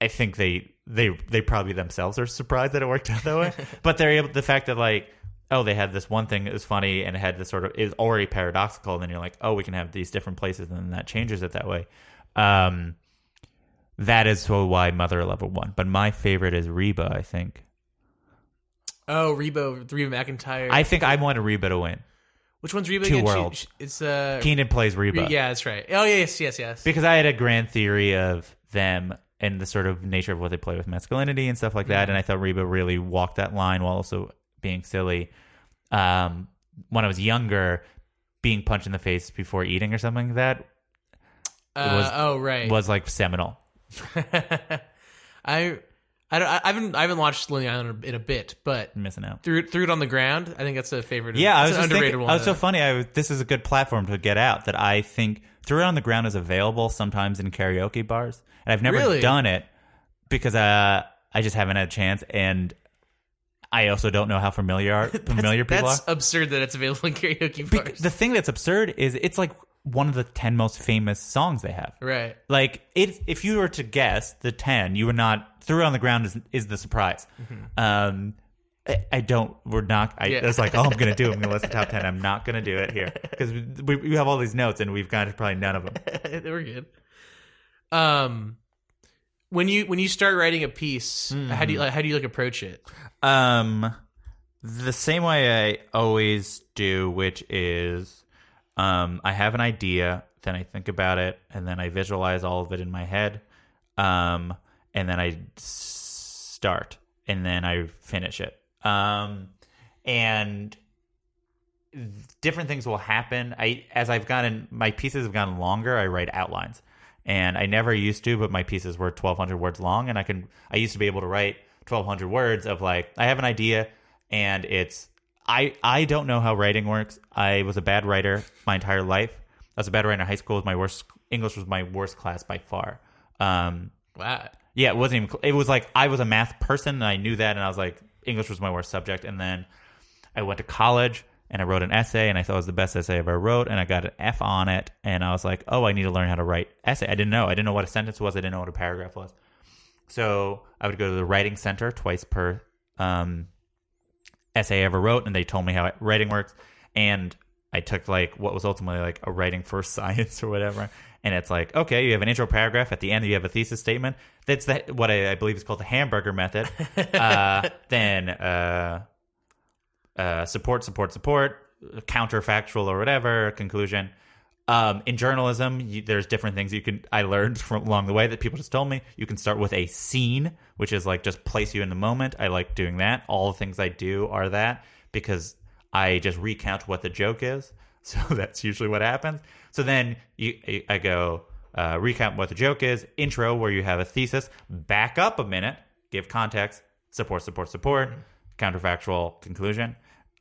I think they they they probably themselves are surprised that it worked out that way. but they're able the fact that like oh they had this one thing that was funny and it had this sort of is already paradoxical and then you're like oh we can have these different places and then that changes it that way. Um, that is so why Mother Lover One. But my favorite is Reba. I think. Oh, Reba, Reba McEntire. I think I want Reba to win. Which one's Reba Two again? Worlds. she- it's uh. Kenan plays Reba. Yeah, that's right. Oh, yes, yes, yes. because I had a grand theory of them and the sort of nature of what they play with masculinity and stuff like that, and I thought Reba really walked that line while also being silly. Um, when I was younger, being punched in the face before eating or something like that Uh, was- oh, right. was like seminal. I, I, don't, I haven't, I haven't watched Lonely Island in a bit, but Missing out. threw, threw it on the ground. I think that's a favorite. Yeah, I was underrated thinking, one. I was so funny. I was, this is a good platform to get out that I think Throw It on the Ground is available sometimes in karaoke bars, and I've never Really? done it because uh, I just haven't had a chance, and I also don't know how familiar are, familiar people That's are. absurd that it's available in karaoke Be- bars. the thing that's absurd is it's like one of the 10 most famous songs they have. right. Like it, if you were to guess the 10, you would not throw it on the ground is, is the surprise. Um, I, I don't, we're not, I, Yeah. it's like, oh, I'm going to do it. I'm going to list the top 10. I'm not going to do it here because we, we have all these notes and we've got probably none of them. were good. Um, when you when you start writing a piece, how Mm-hmm. do you like how do you like approach it? Um, the same way I always do, which is, um, I have an idea, then I think about it, and then I visualize all of it in my head, um, and then I start, and then I finish it. Um, and different things will happen. I as I've gotten my pieces have gotten longer, I write outlines. And I never used to, but my pieces were 1200 words long and I can I used to be able to write 1200 words of like I have an idea and it's I I don't know how writing works. I was a bad writer my entire life. I was a bad writer in high school. Was my worst English was my worst class by far. Um Wow. yeah, it wasn't even. It was like I was a math person, and I knew that, and I was like, English was my worst subject. And then I went to college, and I wrote an essay, and I thought it was the best essay I ever wrote, and I got an F on it, and I was like, oh, I need to learn how to write essay. I didn't know. I didn't know what a sentence was. I didn't know what a paragraph was. So I would go to the writing center twice per um, essay I ever wrote, and they told me how writing works. And I took like what was ultimately like a writing first science or whatever. And it's like, okay, you have an intro paragraph. At the end, you have a thesis statement. That's that what I, I believe is called the hamburger method. uh, then uh, uh, support, support, support, counterfactual or whatever conclusion. Um, in journalism, you, there's different things you can. I learned from along the way that people just told me. You can start with a scene, which is like just place you in the moment. I like doing that. All the things I do are that because I just recount what the joke is. So that's usually what happens. So then you, I go uh, recount what the joke is. Intro where you have a thesis. Back up a minute. Give context. Support. Support. Support. Counterfactual conclusion.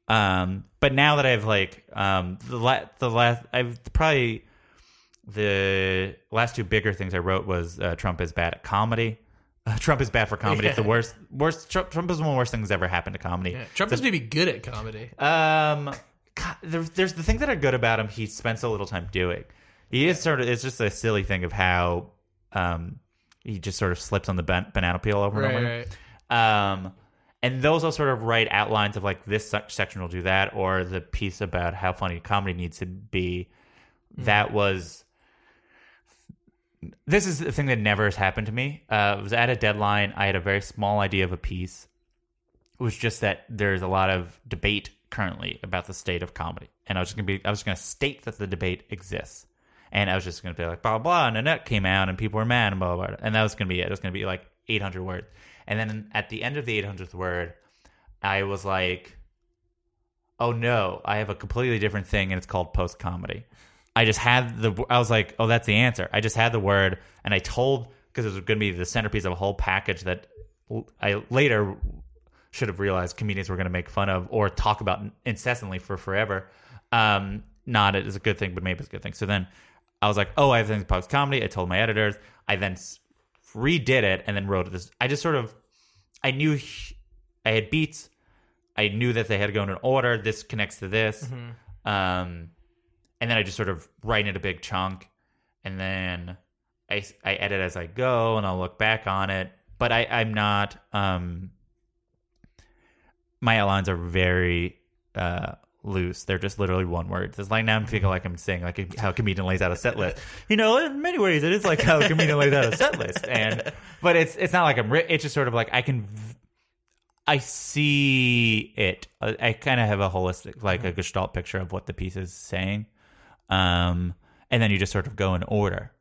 Um, but now that I've like um, the la- the last I've probably the last two bigger things I wrote was uh, Trump is bad at comedy. Uh, Trump is bad for comedy. It's the worst. Worst. Trump, Trump is one of the worst things that's ever happened to comedy. Yeah. Trump is maybe good at comedy. Um, God, there, there's the things that are good about him. He spends so little time doing. He is sort of. It's just a silly thing of how um he just sort of slips on the ban- banana peel over and over. right. Um, and those will sort of write outlines of like this section will do that, or the piece about how funny comedy needs to be. That was. This is the thing that never has happened to me. Uh, I was at a deadline. I had a very small idea of a piece, It was just that there's a lot of debate currently about the state of comedy, and I was just gonna be I was just gonna state that the debate exists, and I was just gonna be like blah blah, and Nanette came out and people were mad and blah blah, blah. and that was gonna be it. It was gonna be like 800 words, and then at the end of the 800th word, I was like, oh no, I have a completely different thing, and it's called post comedy. I just had the I was like, oh, that's the answer. I just had the word, and I told because it was going to be the centerpiece of a whole package that I later should have realized comedians were going to make fun of or talk about incessantly for forever. Um, not it is a good thing, but maybe it's a good thing. So then I was like, oh, I have things post comedy. I told my editors. I then redid it and then wrote this. I just sort of I knew he- I had beats. I knew that they had to go in an order. This connects to this. Um, and then I just sort of write in a big chunk, and then I I edit as I go, and I'll look back on it. But I I'm not um my outlines are very uh loose. They're just literally one word. It's like now I'm feeling like I'm saying like how comedian lays out a set list. You know, in many ways it is like how comedian lays out a set list. And but it's it's not like I'm it's just sort of like I can I see it. I, I kind of have a holistic like a gestalt picture of what the piece is saying. Um and then you just sort of go in order.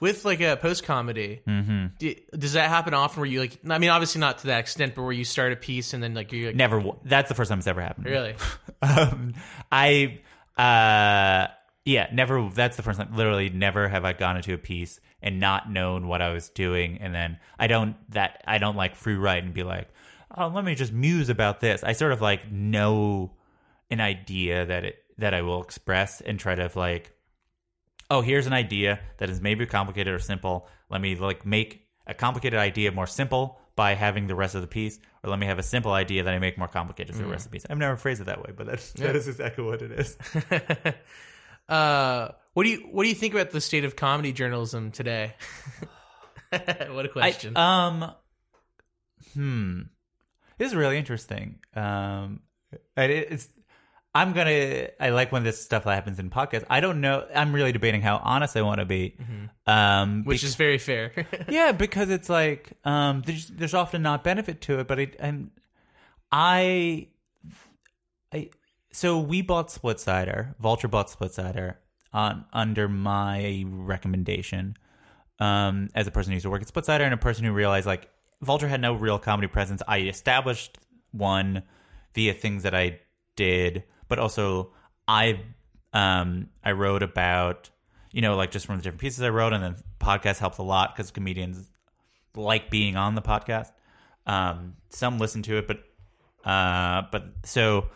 With like a post comedy, mm-hmm. does that happen often? Where you like, I mean, obviously not to that extent, but where you start a piece and then like you like, never. That's the first time it's ever happened. really, um, I uh yeah, never that's the first time literally never have I gone into a piece and not known what I was doing and then I don't that I don't like free write and be like, "Oh, let me just muse about this." I sort of like know an idea that it that I will express and try to like oh, here's an idea that is maybe complicated or simple. Let me like make a complicated idea more simple by having the rest of the piece, or let me have a simple idea that I make more complicated through the rest of the piece. I've never phrased it that way, but that's that is exactly what it is. uh, what do you what do you think about the state of comedy journalism today? what a question. I, um, hmm, this is really interesting. Um, and it, it's. I'm gonna. I like when this stuff happens in podcasts. I don't know. I'm really debating how honest I want to be. Um, which is very fair. yeah, because it's like um, there's there's often not benefit to it, but it, and I, I so we bought Splitsider. Vulture bought Splitsider on under my recommendation. Um, as a person who used to work at Splitsider and a person who realized like Vulture had no real comedy presence. I established one via things that I did, but also I um I wrote about you know like just from the different pieces I wrote, and then podcast helps a lot because comedians like being on the podcast. Um, some listen to it, but uh, but so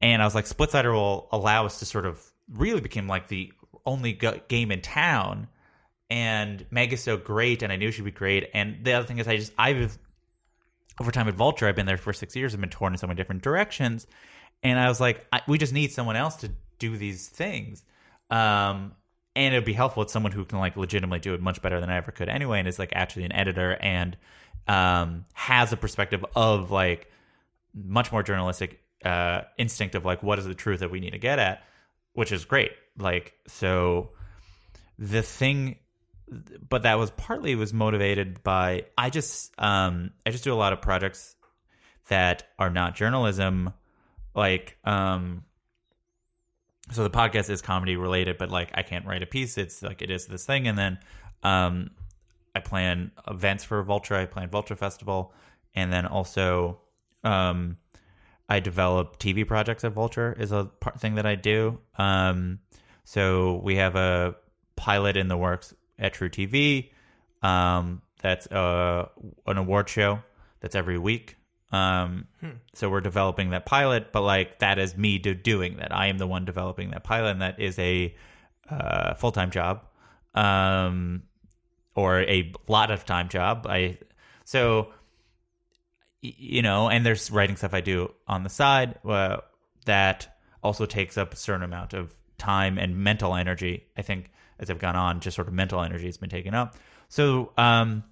and I was like, Splitsider will allow us to sort of really become like the only game in town. And Meg is so great, and I knew she'd be great. And the other thing is, I just I've over time at Vulture, I've been there for six years. I've been torn in so many different directions, and I was like, I, we just need someone else to do these things. Um, and it'd be helpful with someone who can like legitimately do it much better than I ever could anyway, and is like actually an editor and um, has a perspective of like much more journalistic uh, instinct of like what is the truth that we need to get at, which is great. Like so, the thing, but that was partly was motivated by I just um, I just do a lot of projects that are not journalism, like um, so the podcast is comedy related, but like I can't write a piece. It's like it is this thing, and then um, I plan events for Vulture. I plan Vulture Festival, and then also um, I develop TV projects at Vulture is a part thing that I do. Um, so we have a pilot in the works at truTV. Um, that's uh, an award show that's every week. Um, so we're developing that pilot, but like that is me do- doing that. I am the one developing that pilot, and that is a uh, full time job, um, or a lot of time job. I so you know, and there's writing stuff I do on the side uh, that also takes up a certain amount of time and mental energy. I think as I've gone on, just sort of mental energy has been taken up. So um,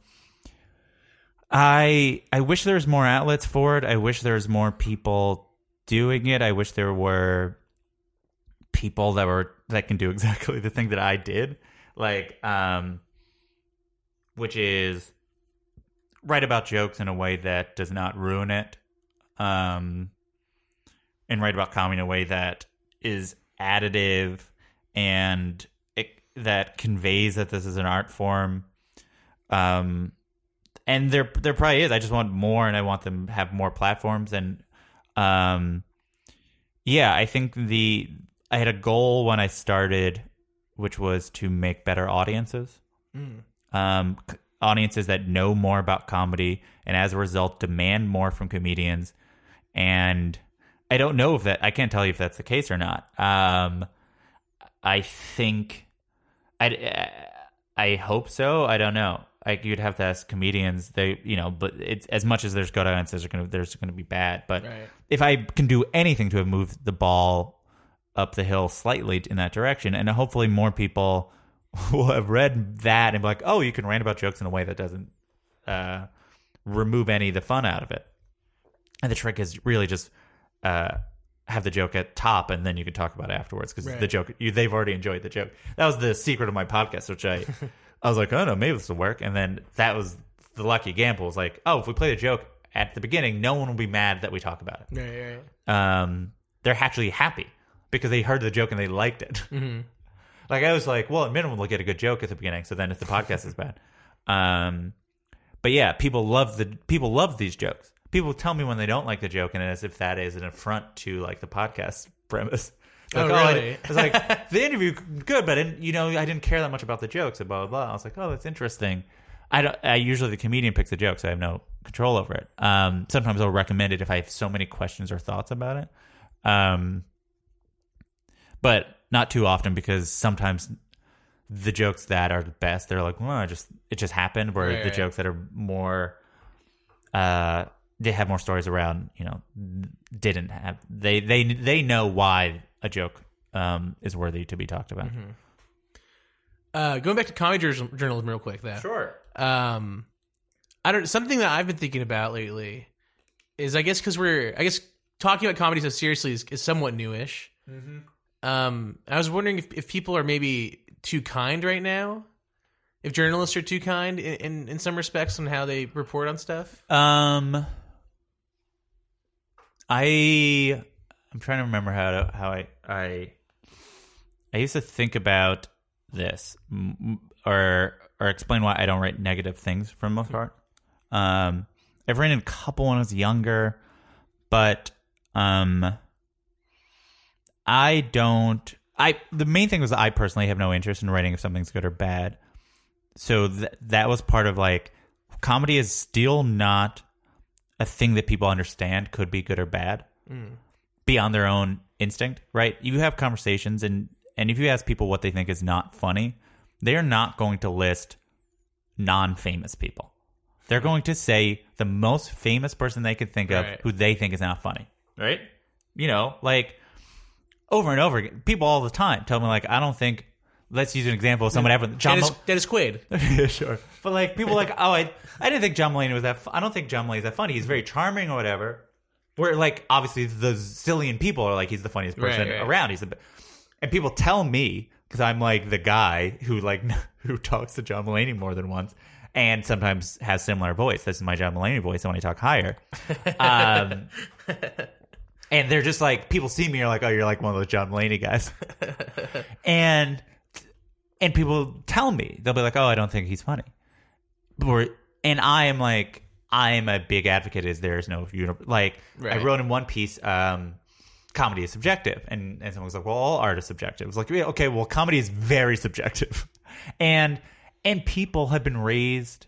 I I wish there was more outlets for it. I wish there was more people doing it. I wish there were people that were that can do exactly the thing that I did. Like um which is write about jokes in a way that does not ruin it. um, and write about comedy in a way that is additive and it, that conveys that this is an art form. Um, and there there probably is. I just want more, and I want them to have more platforms. And um, yeah, I think the I had a goal when I started, which was to make better audiences. Um, audiences that know more about comedy, and as a result, demand more from comedians. And I don't know if that I can't tell you if that's the case or not. Um, I think I I hope so. I don't know. Like you'd have to ask comedians. They you know, but it's as much as there's good audiences are gonna there's gonna be bad. But Right. if I can do anything to have moved the ball up the hill slightly in that direction, and hopefully more people will have read that and be like, oh, you can rant about jokes in a way that doesn't uh, remove any of the fun out of it. And the trick is really just uh, have the joke at top, and then you can talk about it afterwards because Right. the joke you, they've already enjoyed the joke. That was the secret of my podcast, which I I was like, oh no, maybe this will work. And then that was the lucky gamble. It Was like, oh, if we play the joke at the beginning, no one will be mad that we talk about it. Right, right. Um, they're actually happy because they heard the joke and they liked it. Mm-hmm. Like I was like, well, at minimum, they'll get a good joke at the beginning. So then, if the podcast is bad, um, but yeah, people love the people love these jokes. People tell me when they don't like the joke, and as if that is an affront to like the podcast premise. Oh, Like, I- really? I was like, the interview good, but I you know, I didn't care that much about the jokes and blah blah blah. I was like, oh, that's interesting. I don't. I usually the comedian picks the jokes. so I have no control over it. Um, sometimes I'll recommend it if I have so many questions or thoughts about it. Um, but not too often because sometimes the jokes that are the best, they're like, well, I just it just happened. Where Right, the right. jokes that are more, uh, they have more stories around. You know, didn't have they they they know why a joke um is worthy to be talked about. Mm-hmm. Uh, going back to comedy journal- journalism real quick, though. Sure. Um, I don't. Something that I've been thinking about lately is, I guess, because we're, I guess, talking about comedy so seriously is, is somewhat newish. Um, I was wondering if, if people are maybe too kind right now. If journalists are too kind in, in, in some respects on how they report on stuff. Um, I I'm trying to remember how to how I I I used to think about this or or explain why I don't write negative things for the most part. Um, I've written a couple when I was younger, but um, I don't. I the main thing was I personally have no interest in writing if something's good or bad. So th- that was part of like comedy is still not a thing that people understand could be good or bad beyond their own instinct, right? You have conversations and and if you ask people what they think is not funny, they're not going to list non-famous people. They're going to say the most famous person they could think of Right. who they think is not funny, right? You know, like over and over again, people all the time tell me like I don't think let's use an example of someone ever John Dennis, Mul- Dennis Quaid. sure. But like people like, oh, I I didn't think John Mulaney was that. Fu- I don't think John Mulaney is that funny. He's very charming or whatever. Where like obviously the zillion people are like he's the funniest person Right, right. around. He's the, and people tell me because I'm like the guy who like who talks to John Mulaney more than once. And sometimes has similar voice. This is my John Mulaney voice. I want to talk higher. Um, and they're just like people see me are like, oh, you're like one of those John Mulaney guys. and and people tell me they'll be like, "Oh, I don't think he's funny," or and I am like, I am a big advocate. Is there is no like I wrote in one piece, um, comedy is subjective, and and someone was like, "Well, all art is subjective." It was like, yeah, okay, well, comedy is very subjective, and and people have been raised,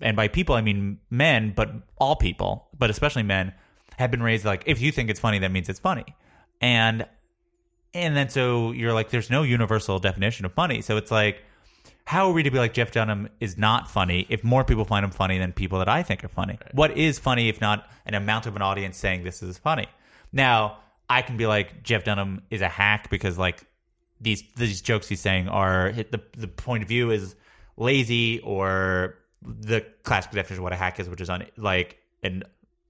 and by people I mean men, but all people, but especially men, have been raised like if you think it's funny, that means it's funny, and and then so you're like, there's no universal definition of funny. So it's like, how are we to be like Jeff Dunham is not funny if more people find him funny than people that I think are funny? What is funny if not an amount of an audience saying this is funny? Now, I can be like, Jeff Dunham is a hack because like these these jokes he's saying are the the point of view is lazy or the classic definition of what a hack is, which is on like an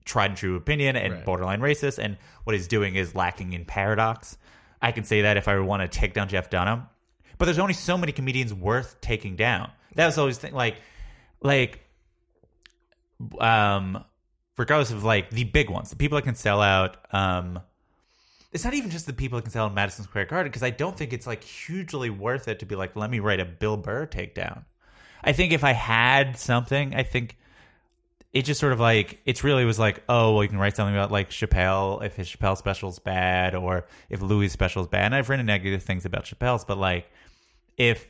tried and true opinion and Right. borderline racist, and what he's doing is lacking in paradox. I can say that if I want to take down Jeff Dunham, but there's only so many comedians worth taking down. That was always thing like like um regardless of like the big ones, the people that can sell out. Um, it's not even just the people that can sell out Madison Square Garden because I don't think it's like hugely worth it to be like, let me write a Bill Burr takedown. I think if I had something, I think it just sort of like it's really was like, oh, well, you can write something about like Chappelle if his Chappelle special's bad or if Louis' special's bad. And I've written negative things about Chappelle's, but like if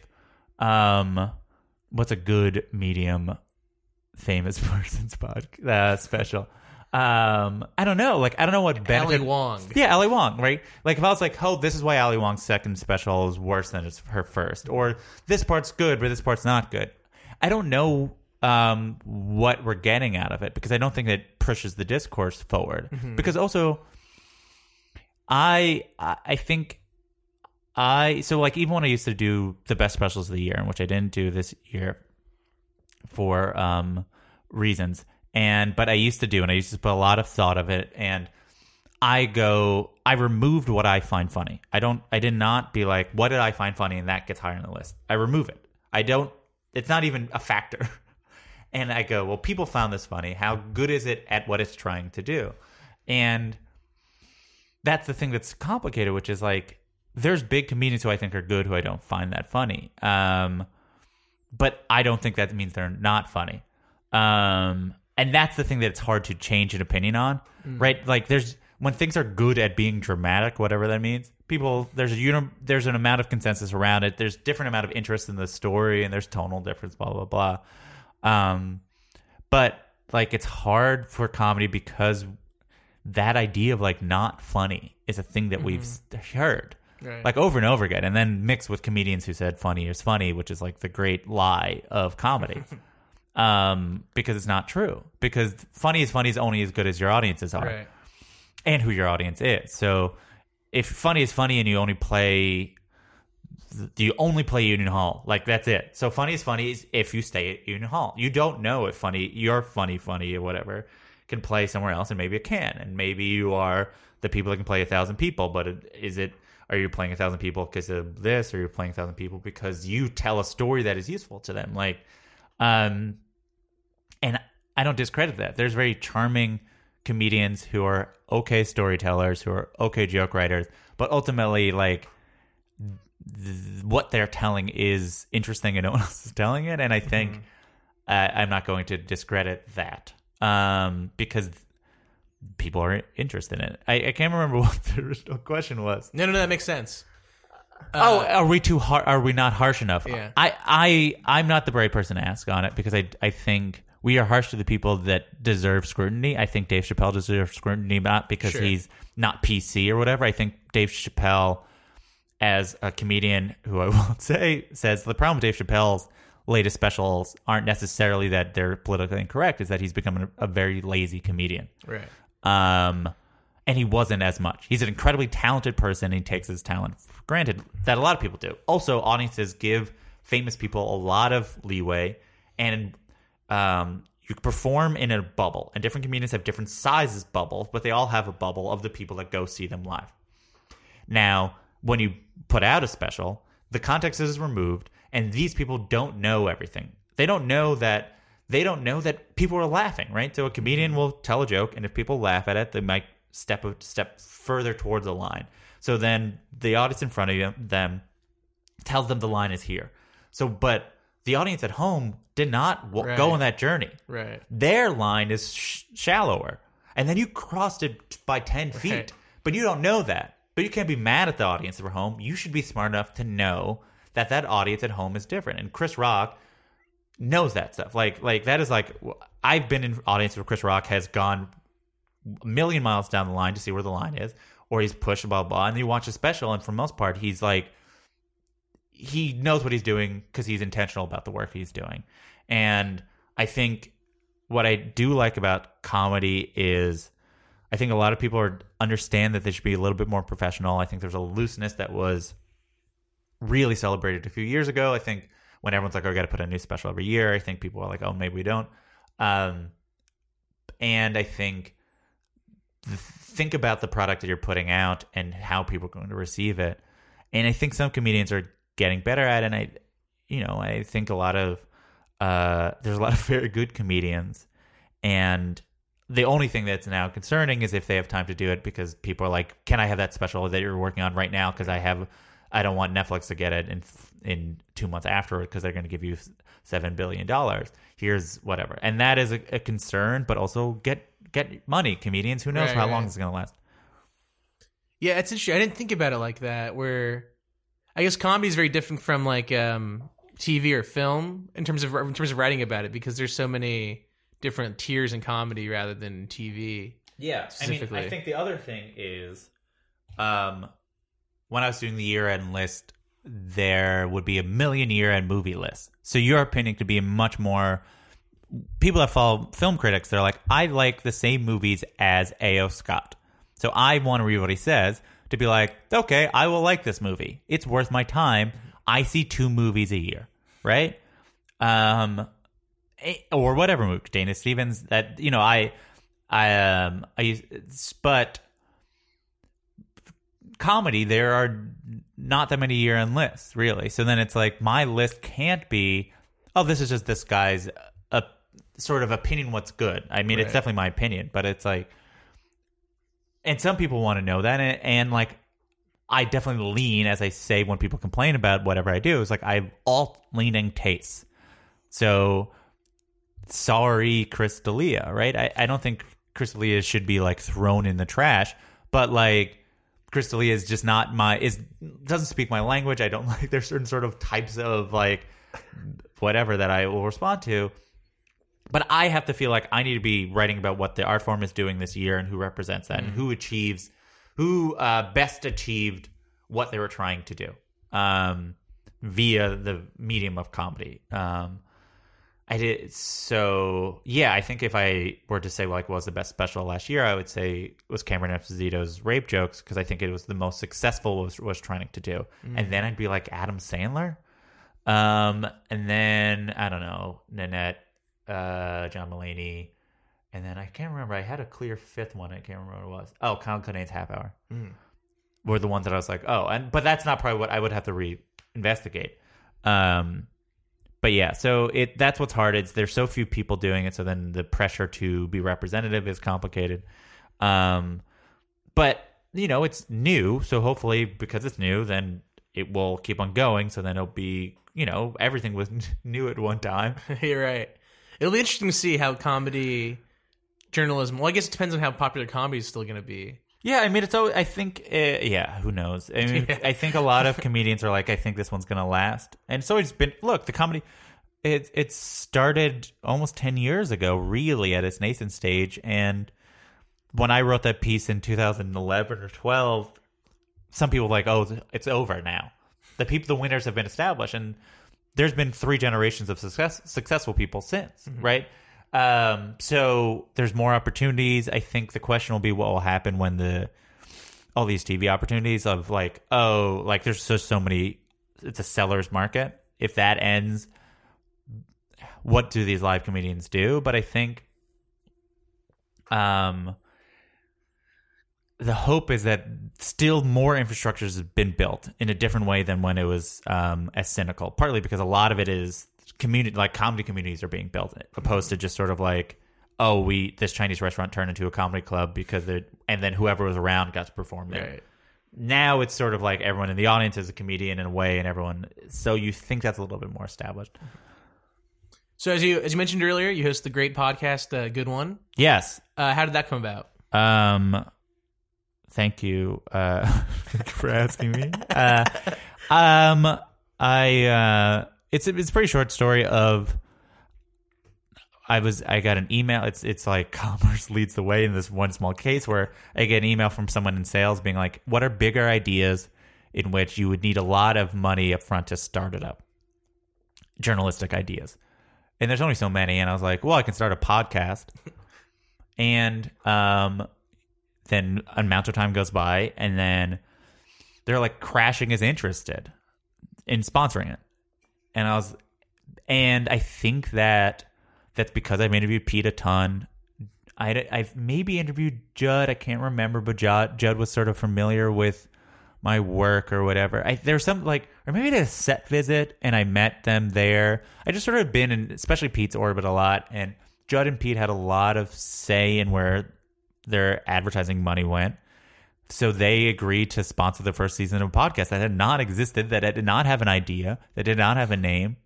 um what's a good medium famous person's pod uh, special? Um I don't know. Like I don't know what benefit Ali Wong. yeah, Ali Wong, right? Like if I was like, oh, this is why Ali Wong's second special is worse than her first, or this part's good, but this part's not good. I don't know um, what we're getting out of it because I don't think it pushes the discourse forward. Because also, I I I think I so like even when I used to do the best specials of the year, and which I didn't do this year for um reasons and but I used to do and I used to put a lot of thought of it and I go I removed what I find funny. I don't I did not be like what did I find funny and that gets higher on the list. I remove it. I don't it's not even a factor. And I go, well people found this funny. How good is it at what it's trying to do? And that's the thing that's complicated, which is like there's big comedians who I think are good who I don't find that funny. Um, but I don't think that means they're not funny. Um, and that's the thing that it's hard to change an opinion on, right? Like there's when things are good at being dramatic, whatever that means. People there's a uni- there's an amount of consensus around it. There's different amount of interest in the story, and there's tonal difference, blah blah blah. Um, but like it's hard for comedy because that idea of like not funny is a thing that we've heard Right. like over and over again and then mixed with comedians who said funny is funny which is like the great lie of comedy um because it's not true because funny is funny is only as good as your audiences are Right. and who your audience is so if funny is funny and you only play you only play Union Hall. Like that's it. So funny is funny is if you stay at Union Hall. You don't know if funny you're funny funny or whatever can play somewhere else and maybe it can. And maybe you are the people that can play a thousand people, but is it are you playing a thousand people because of this or you're playing a thousand people because you tell a story that is useful to them? Like um and I don't discredit that. There's very charming comedians who are okay storytellers, who are okay joke writers, but ultimately like th- what they're telling is interesting and no one else is telling it and i think uh, i'm not going to discredit that um, because people are interested in it I, I can't remember what the original question was No, no, no, that makes sense. oh are we too har- are we not harsh enough Yeah. i i i'm not the right person to ask on it because i i think we are harsh to the people that deserve scrutiny. I think Dave Chappelle deserves scrutiny, not because Sure. he's not PC or whatever. I think Dave Chappelle as a comedian who I won't say says the problem with Dave Chappelle's latest specials aren't necessarily that they're politically incorrect, is that he's become a, a very lazy comedian. Right. Um, and he wasn't as much. He's an incredibly talented person. And he takes his talent for granted that a lot of people do. Also, audiences give famous people a lot of leeway, and um, you perform in a bubble. And different comedians have different sizes bubbles, but they all have a bubble of the people that go see them live. Now, when you put out a special, the context is removed, and these people don't know everything. They don't know that they don't know that people are laughing, right? So a comedian will tell a joke, and if people laugh at it, they might step a step further towards the line. So then the audience in front of you, them tells them the line is here. So, but the audience at home did not w- go on that journey Right. their line is sh- shallower and then you crossed it by 10 feet Right. but you don't know that but you can't be mad at the audience at home. You should be smart enough to know that that audience at home is different. And chris rock knows that stuff. Like like that is like i've been in audience where chris rock has gone a million miles down the line to see where the line is or he's pushed blah blah and you watch a special and for most part he's like he knows what he's doing because he's intentional about the work he's doing. And I think what I do like about comedy is I think a lot of people are understand that they should be a little bit more professional. I think there's a looseness that was really celebrated a few years ago. I think when everyone's like, "Oh, got to put a new special every year," I think people are like, "Oh, maybe we don't." Um, and I think think about the product that you're putting out and how people are going to receive it. And I think some comedians are getting better at it. And I, you know, I think a lot of uh, there's a lot of very good comedians, and the only thing that's now concerning is if they have time to do it because people are like, "Can I have that special that you're working on right now?" Because I have, I don't want Netflix to get it in in two months afterward because they're going to give you seven billion dollars. Here's whatever, and that is a, a concern. But also get get money, comedians. Who knows Right, how right. long it's going to last? Yeah, it's interesting. I didn't think about it like that. Where I guess comedy is very different from like um, TV or film in terms of in terms of writing about it because there's so many different tiers in comedy rather than TV. Yeah, I mean. I think the other thing is, um, when I was doing the year-end list, there would be a million year-end movie lists. So your opinion could be much more. People that follow film critics, they're like, I like the same movies as A.O. Scott, so I want to read what he says to be like, okay, I will like this movie. It's worth my time. I see two movies a year, right? Um, or whatever movie, Dana Stevens. That you know, I, I, um, I, use- but comedy there are not that many year end lists really. So then it's like my list can't be, oh, this is just this guy's uh, sort of opinion. What's good? I mean, it's definitely my opinion, but it's like, and some people want to know that, and, and like. I definitely lean, as I say when people complain about whatever I do, it's like I have alt leaning tastes. So sorry, Chris D'Elia, right? I, I don't think Chris D'Elia should be like thrown in the trash, but like Chris D'Elia is just not my is doesn't speak my language. I don't like there's certain sort of types of like whatever that I will respond to. But I have to feel like I need to be writing about what the art form is doing this year and who represents that and who achieves who uh, best achieved what they were trying to do um, via the medium of comedy. Um, I did so. Yeah, I think if I were to say like what was the best special last year, I would say was Cameron Esposito's rape jokes because I think it was the most successful was was trying to do. And then I'd be like Adam Sandler, um, and then I don't know Nanette, uh, John Mulaney, and then I can't remember. I had a clear fifth one. I can't remember what it was. Oh, Kyle Kinane's Half Hour were the ones that I was like, oh, and but that's not probably what I would have to re-investigate. Um, but yeah, so it that's what's hard. It's there's so few people doing it, so then the pressure to be representative is complicated. Um, but you know, it's new, so hopefully because it's new, then it will keep on going. So then it'll be, you know, everything was new at one time. You're right. It'll be interesting to see how comedy journalism. Well, I guess it depends on how popular comedy is still going to be. Yeah, I mean, it's always, I think, uh, yeah, who knows? I mean, Yeah. I think a lot of comedians are like, I think this one's going to last. And so it's been, look, the comedy, it, it started almost 10 years ago, really, at its nascent stage. And when I wrote that piece in 2011 or 12, some people were like, oh, it's over now. The people, the winners have been established. And there's been three generations of success, successful people since, right? Um, so there's more opportunities. I think the question will be what will happen when the all these TV opportunities of like, oh, like there's just so many. It's a seller's market. If that ends, what do these live comedians do? But I think, um, the hope is that still more infrastructures have been built in a different way than when it was um, as cynical. Partly because a lot of it is community, like comedy communities are being built, opposed to just sort of like, oh, we this Chinese restaurant turned into a comedy club because they and then whoever was around got to perform there. Right. Now it's sort of like everyone in the audience is a comedian in a way, and everyone. So you think that's a little bit more established. So as you as you mentioned earlier, you host the great podcast, uh, Good One. Yes. Uh, how did that come about? Um, thank you. Uh, for asking me. Uh, um, I it's it's a pretty short story of. I was I got an email. It's it's like commerce leads the way in this one small case where I get an email from someone in sales being like, "What are bigger ideas in which you would need a lot of money up front to start it up?" Journalistic ideas, and there's only so many. And I was like, "Well, I can start a podcast." and um, then an amount of time goes by, and then they're like crashing is interested in sponsoring it, and I was, and I think that that's because I've interviewed Pete a ton. I I've maybe interviewed Judd. I can't remember, but Judd Judd was sort of familiar with my work or whatever. I was some like, or maybe a set visit and I met them there. I just sort of been in, especially Pete's orbit a lot, and Judd and Pete had a lot of say in where their advertising money went. So they agreed to sponsor the first season of a podcast that had not existed, that did not have an idea, that did not have a name,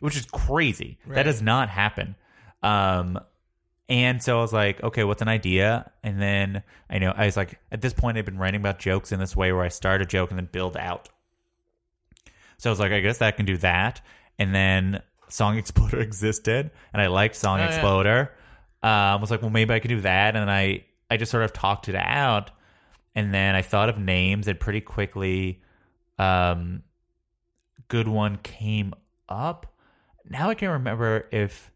which is crazy. That does not happen. Um, and so I was like, okay, what's an idea? And then I know I was like, at this point, I've been writing about jokes in this way where I start a joke and then build out. So I was like, I guess that can do that. And then Song Exploder existed, and I liked Song Oh, yeah. Exploder. Um, I was like, well, maybe I could do that. And then I, I just sort of talked it out. And then I thought of names, and pretty quickly, um, good one came up. Now I can't remember if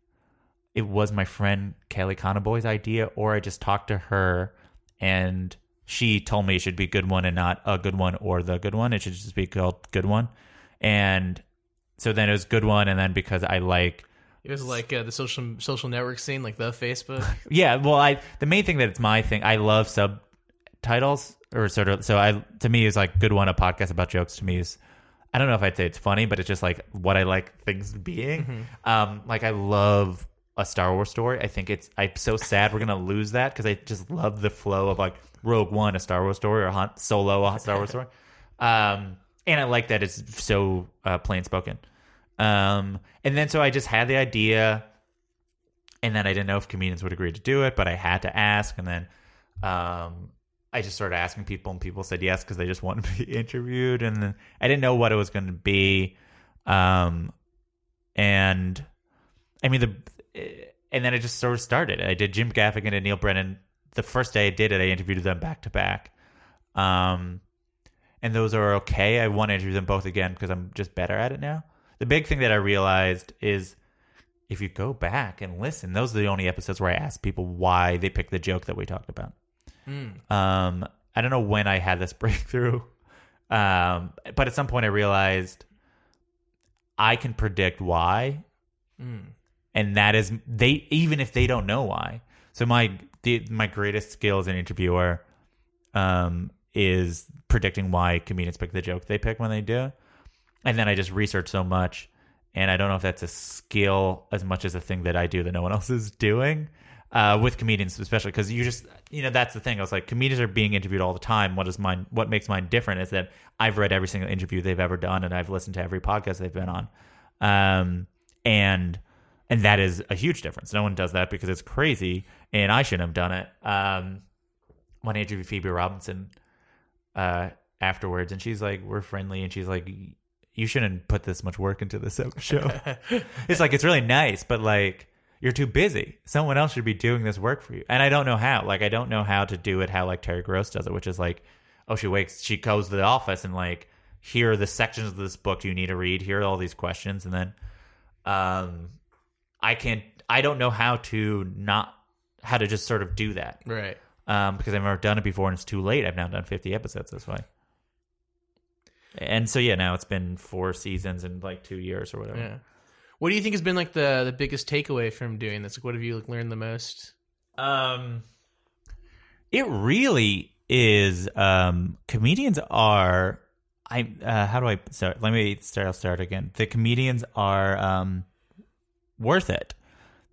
it was my friend Kelly Conaboy's idea, or I just talked to her and she told me it should be good one and not a good one or the good one. It should just be called good one. And so then it was good one, and then because I like It was like uh, the social social network scene, like the Facebook. yeah, well, I the main thing that it's my thing. I love subtitles or sort of. So I to me is like good one. A podcast about jokes to me is. I don't know if I'd say it's funny, but it's just like what I like things being. Um, like I love a Star Wars story. I think it's. I'm so sad we're gonna lose that because I just love the flow of like Rogue One, a Star Wars story, or Han Solo, a Star Wars story. Um, and I like that it's so uh, plain spoken. Um, and then so I just had the idea and then I didn't know if comedians would agree to do it, but I had to ask, and then um, I just started asking people, and people said yes because they just wanted to be interviewed, and then I didn't know what it was going to be, um, and I mean the, and then it just sort of started. I did Jim Gaffigan and Neal Brennan. The first day I did it, I interviewed them back to back, um, and those are okay. I want to interview them both again because I'm just better at it now. The big thing that I realized is if you go back and listen, those are the only episodes where I ask people why they picked the joke that we talked about. Um, I don't know when I had this breakthrough, um, but at some point I realized I can predict why, and that is they even if they don't know why. So my the, my greatest skill as an interviewer um, is predicting why comedians pick the joke they pick when they do, and then I just research so much and I don't know if that's a skill as much as a thing that I do that no one else is doing uh, with comedians, especially because you just you know that's the thing. I was like, comedians are being interviewed all the time. What is mine? What makes mine different is that I've read every single interview they've ever done, and I've listened to every podcast they've been on, um, and and that is a huge difference. No one does that because it's crazy, and I shouldn't have done it. Um, when I interviewed Phoebe Robinson uh, afterwards, and she's like, "We're friendly," and she's like, "You shouldn't put this much work into this show." it's like it's really nice, but like you're too busy. Someone else should be doing this work for you, and I don't know how. Like I don't know how to do it how like Terry Gross does it, which is like, oh, she wakes, she goes to the office and like, here are the sections of this book you need to read. Here are all these questions, and then, um, I can't. I don't know how to not how to just sort of do that right. um, because I've never done it before and it's too late. I've now done 50 episodes this way. And so, yeah, now it's been four seasons in like two years or whatever. Yeah. What do you think has been like the the biggest takeaway from doing this? Like, what have you like, learned the most? Um, it really is. Um, comedians are. I uh, how do I start? Let me start. I'll start again. The comedians are um, worth it.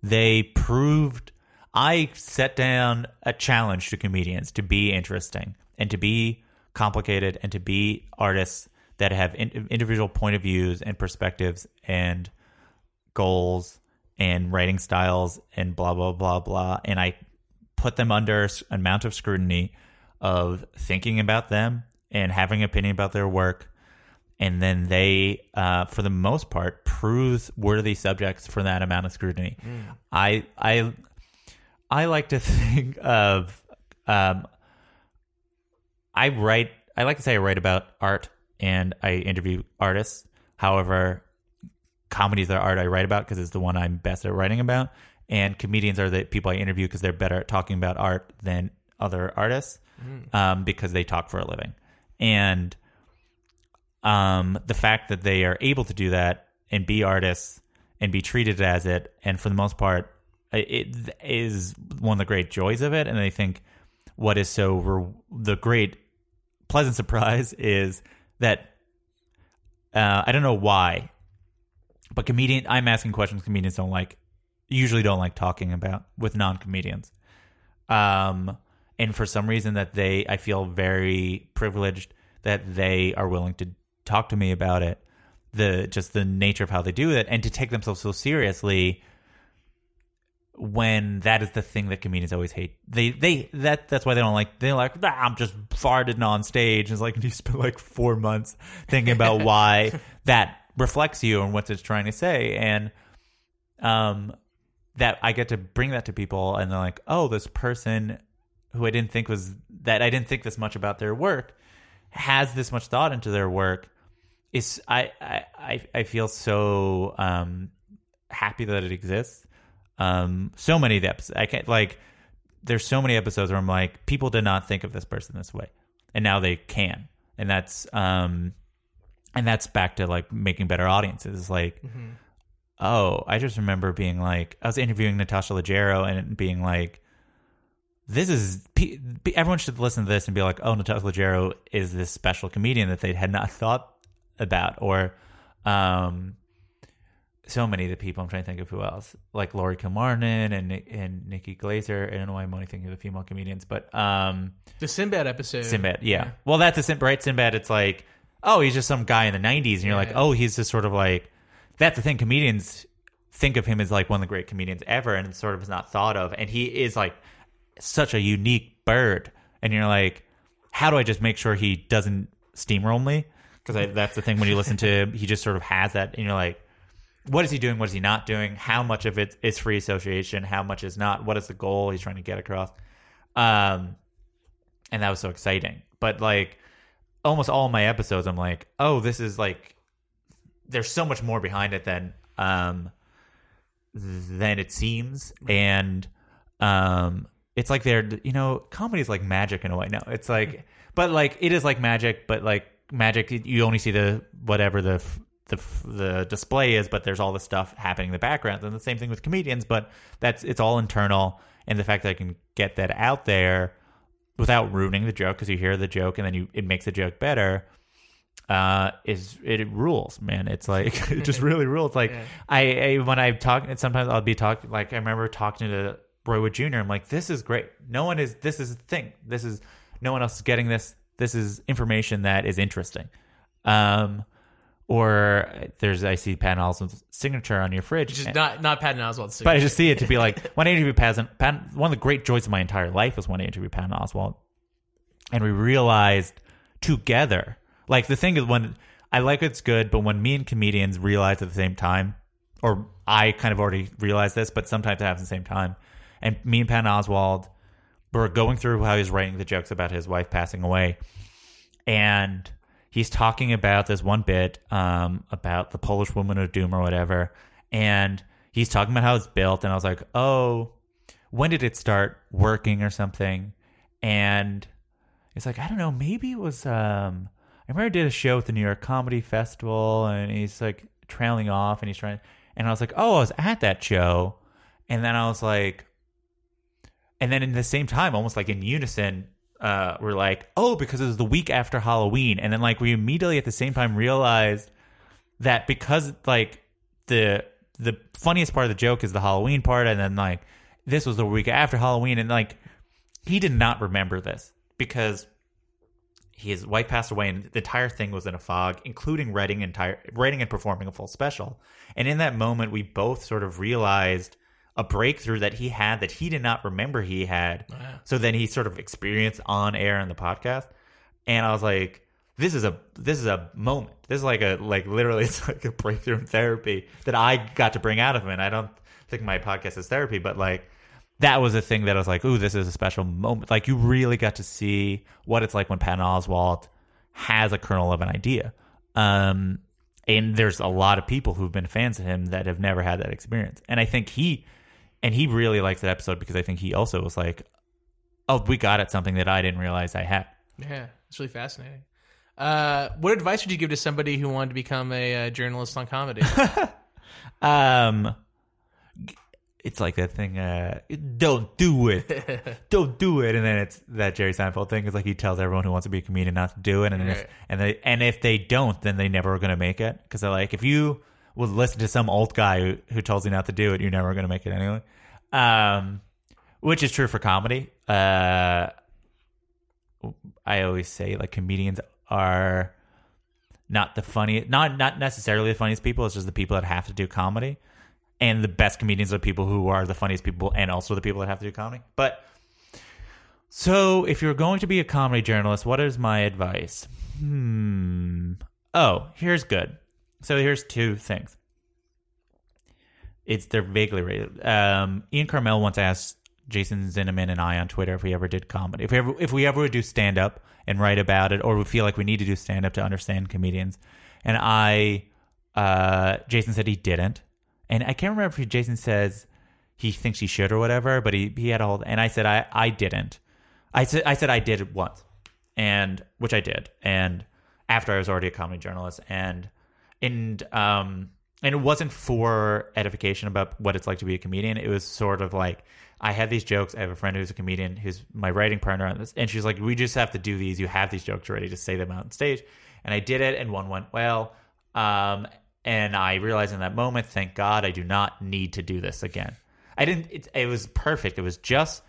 They proved. I set down a challenge to comedians to be interesting and to be complicated and to be artists that have in, individual point of views and perspectives and goals and writing styles and blah blah blah blah. And i put them under an amount of scrutiny of thinking about them and having an opinion about their work. And then they uh, for the most part prove worthy subjects for that amount of scrutiny. I i i like to think of um, i write i like to say i write about art and i interview artists. However comedies are art I write about because it's the one I'm best at writing about, and comedians are the people I interview because they're better at talking about art than other artists um, because they talk for a living. And um, the fact that they are able to do that and be artists and be treated as it, and for the most part, it is one of the great joys of it. And I think what is so re- the great pleasant surprise is that uh, I don't know why but comedian i'm asking questions comedians don't like usually don't like talking about with non comedians. Um, and for some reason that they, I feel very privileged that they are willing to talk to me about it. The just the nature of how they do it, and to take themselves so seriously when that is the thing that comedians always hate. They they that that's why they don't like they're like "Ah, I'm just farted on stage. It's like you spend like four months thinking about why that reflects you and what it's trying to say, and um that I get to bring that to people, and they're like, oh, this person who I didn't think was that I didn't think this much about their work has this much thought into their work. Is I I I, feel so um happy that it exists. Um so many episodes i can't like there's so many episodes where i'm like people did not think of this person this way. And now they can. And that's um and that's back to like making better audiences like oh i just remember being like i was interviewing natasha leggero and being like this is everyone should listen to this and be like oh natasha leggero is this special comedian that they had not thought about or um so many of the people I'm trying to think of who else, like Laurie Kilmartin and and Nikki Glazer. I don't know why I'm only thinking of the female comedians, but um, The Sinbad episode. Sinbad, yeah. Well, that's a Sin- right. Sinbad, it's like, oh, he's just some guy in the '90s, and you're like, oh, he's just sort of like. That's the thing. Comedians think of him as like one of the great comedians ever, and sort of is not thought of. And he is like such a unique bird, and you're like, how do I just make sure he doesn't steamroll me? Because that's the thing when you listen to him, he just sort of has that, and you're like, what is he doing? What is he not doing? How much of it is free association? How much is not? What is the goal he's trying to get across? Um, and that was so exciting. But like almost all my episodes, I'm like, oh, this is like there's so much more behind it than um than it seems, and um, it's like they're you know, comedy is like magic in a way. No, it's like, but like it is like magic, but like magic, you only see the whatever the the the display is, but there's all the stuff happening in the background, and the same thing with comedians. But that's it's all internal, and the fact that I can get that out there without ruining the joke because you hear the joke and then you it makes the joke better uh is it, rules man. It's like it just really rules. Like I, I when i talk sometimes i'll be talking like i remember talking to roy wood jr i'm like this is great. No one is this is the thing. This is no one else is getting this. This is information that is interesting. Um or there's i see Patton Oswalt's signature on your fridge. Which is and- not not Patton Oswalt. but I just see it to be like when I interviewed Patton, Patton, one of the great joys of my entire life was when I interviewed Patton Oswalt, and we realized together, like the thing is when I like it's good, but when me and comedians realize at the same time, or I kind of already realized this, but sometimes it happens at the same time, and me and Patton Oswalt were going through how he's writing the jokes about his wife passing away, and he's talking about this one bit um, about the Polish woman of doom or whatever, and he's talking about how it's built, and I was like, oh, when did it start working or something? And he's like, I don't know, maybe it was. Um, I remember I did a show at the New York Comedy Festival, and he's like trailing off, and he's trying, and I was like, oh, I was at that show, and then I was like, and then in the same time, almost like in unison, uh, we're like, oh, because it was the week after Halloween, and then like we immediately at the same time realized that because like the the funniest part of the joke is the Halloween part, and then like this was the week after Halloween, and like he did not remember this because his wife passed away, and the entire thing was in a fog, including writing entire writing and performing a full special. And in that moment, we both sort of realized a breakthrough that he had that he did not remember he had. So then he sort of experienced on air in the podcast, and I was like, "This is a this is a moment. This is like a like literally it's like a breakthrough in therapy that I got to bring out of him." And I don't think my podcast is therapy, but like that was a thing that I was like, "Ooh, this is a special moment." Like you really got to see what it's like when Patton Oswalt has a kernel of an idea. Um, and there's a lot of people who've been fans of him that have never had that experience. And I think he and he really likes that episode because I think he also was like, "Oh, we got at something that I didn't realize I had." Yeah, it's really fascinating. Uh, what advice would you give to somebody who wanted to become a uh, journalist on comedy? Um, it's like that thing. Uh, don't do it. don't do it. And then it's that Jerry Seinfeld thing. Is like he tells everyone who wants to be a comedian not to do it. And then if and they and if they don't, then they never are going to make it. Because they're like, if you will listen to some old guy who, who tells you not to do it. You're never going to make it anyway. Um, which is true for comedy. Uh, I always say like comedians are not the funniest, not not necessarily the funniest people. It's just the people that have to do comedy, and the best comedians are people who are the funniest people, and also the people that have to do comedy. But so, if you're going to be a comedy journalist, what is my advice? Hmm. Oh, here's good. So here's two things. It's they're vaguely related. Um, Ian Karmel once asked Jason Zinoman and I on Twitter if we ever did comedy, if we ever if we ever would do stand up and write about it, or we feel like we need to do stand up to understand comedians. And I, uh, Jason said he didn't, and I can't remember if Jason says he thinks he should or whatever, but he he had all, and I said I I didn't. I said I said I did it once, and which I did, and after I was already a comedy journalist, and and um and it wasn't for edification about what it's like to be a comedian. It was sort of like I had these jokes. I have a friend who's a comedian, who's my writing partner on this, and she's like, "We just have to do these. You have these jokes ready to say them out on stage." And I did it, and one went well. Um, and I realized in that moment, thank God, I do not need to do this again. I didn't. It, it was perfect. It was just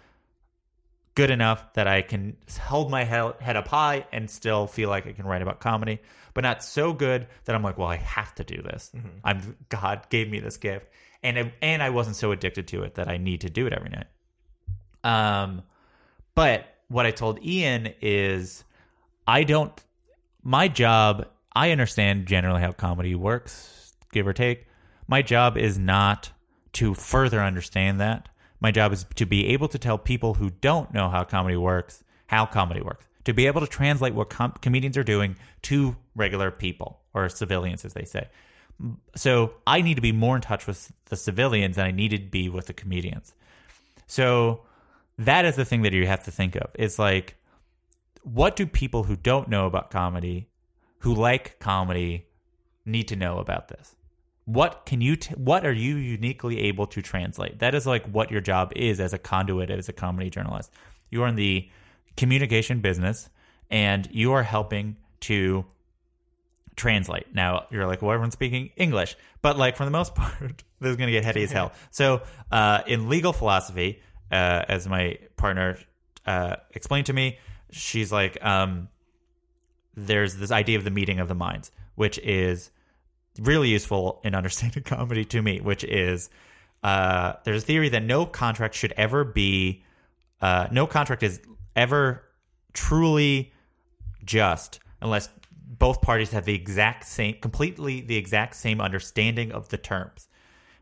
good enough that I can hold my head up high and still feel like I can write about comedy, but not so good that I'm like, well, I have to do this. I'm God gave me this gift, and it, and I wasn't so addicted to it that I need to do it every night. Um, but what I told Ian is, I don't. My job, I understand generally how comedy works, give or take. My job is not to further understand that. My job is to be able to tell people who don't know how comedy works how comedy works. To be able to translate what com- comedians are doing to regular people or civilians, as they say. So I need to be more in touch with the civilians than I needed to be with the comedians. So that is the thing that you have to think of. It's like, what do people who don't know about comedy, who like comedy, need to know about this? What can you? T- what are you uniquely able to translate? That is like what your job is as a conduit as a comedy journalist. You are in the communication business, and you are helping to translate. Now you're like, well, everyone's speaking English, but like for the most part, this is going to get heady as hell. So, uh, in legal philosophy, uh, as my partner uh, explained to me, she's like, um, there's this idea of the meeting of the minds, which is really useful in understanding comedy to me, which is uh, there's a theory that no contract should ever be, uh, no contract is ever truly just unless both parties have the exact same, completely the exact same understanding of the terms.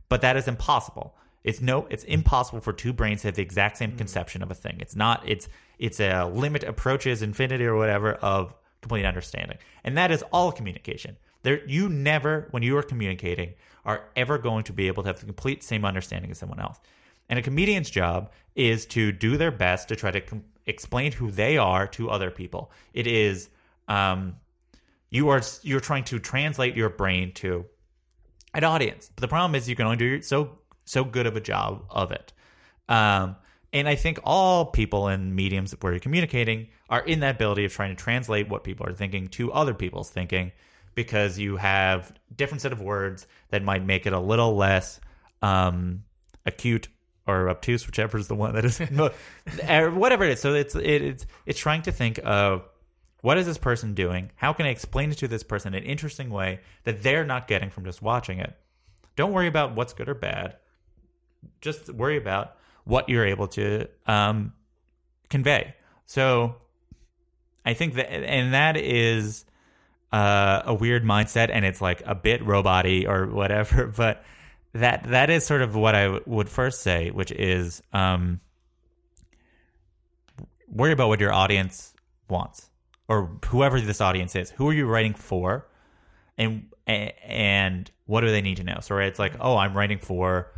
But that is impossible. It's no, it's impossible for two brains to have the exact same conception of a thing. It's not. It's it's a limit approaches infinity or whatever of complete understanding, and that is all communication. There, you never, when you are communicating, are ever going to be able to have the complete same understanding as someone else. And a comedian's job is to do their best to try to com- explain who they are to other people. It is um, you are you're trying to translate your brain to an audience. But the problem is you can only do so so good of a job of it. Um, and I think all people in mediums where you're communicating are in that ability of trying to translate what people are thinking to other people's thinking because you have different set of words that might make it a little less um, acute or obtuse, whichever is the one that is, or whatever it is. So it's it, it's it's trying to think of what is this person doing? How can I explain it to this person in an interesting way that they're not getting from just watching it? Don't worry about what's good or bad. Just worry about what you're able to um, convey. So I think that, and that is uh, a weird mindset, and it's like a bit robot-y or whatever. But that that is sort of what I w- would first say, which is um, worry about what your audience wants or whoever this audience is. Who are you writing for, and and what do they need to know? So right, it's like, oh, I'm writing for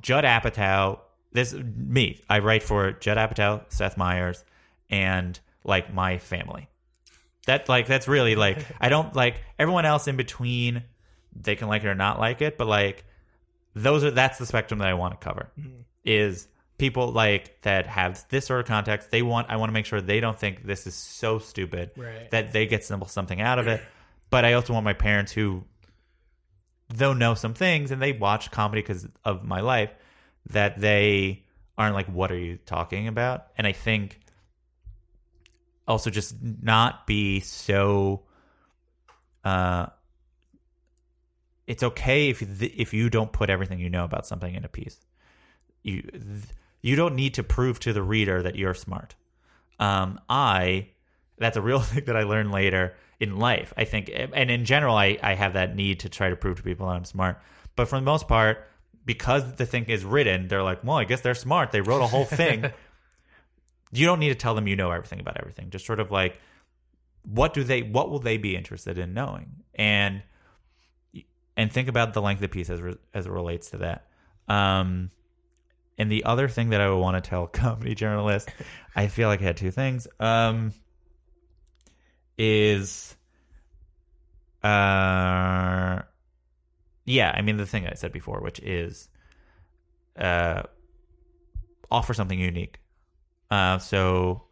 Judd Apatow. This me. I write for Judd Apatow, Seth Meyers, and like my family. That like that's really like I don't like everyone else in between. They can like it or not like it, but like those are that's the spectrum that I want to cover. Mm-hmm. Is people like that have this sort of context. They want I want to make sure they don't think this is so stupid Right. that they get simple something out of it. But I also want my parents who though know some things and they watch comedy because of my life that they aren't like what are you talking about and i think also just not be so uh it's okay if if you don't put everything you know about something in a piece you you don't need to prove to the reader that you're smart. Um i that's a real thing that i learned later in life. I think and in general i i have that need to try to prove to people that i'm smart. But for the most part because the thing is written they're like well i guess they're smart. They wrote a whole thing you don't need to tell them you know everything about everything. Just sort of like what do they what will they be interested in knowing? And and think about the length of the piece as re, as it relates to that. Um and the other thing that i would want to tell comedy journalists i feel like i had two things. Um is uh yeah i mean the thing i said before which is uh offer something unique uh, so,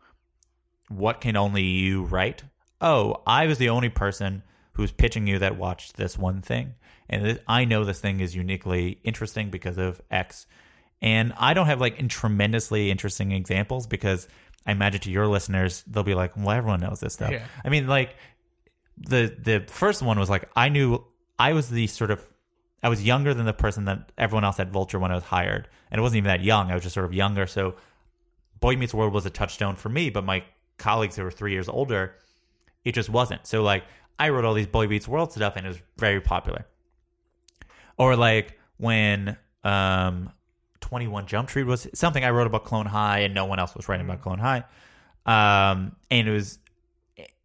what can only you write? Oh, I was the only person who's pitching you that watched this one thing, and th- I know this thing is uniquely interesting because of X. And I don't have like in tremendously interesting examples because I imagine to your listeners they'll be like, "Well, everyone knows this stuff." Yeah. I mean, like the the first one was like I knew I was the sort of I was younger than the person that everyone else at Vulture when I was hired, and it wasn't even that young. I was just sort of younger, so Boy Meets World was a touchstone for me, but my colleagues who were three years older, it just wasn't. So like I wrote all these Boy Meets World stuff and it was very popular. Or like when um 21 Jump Street was something I wrote about Clone High and no one else was writing about Clone High. Um and it was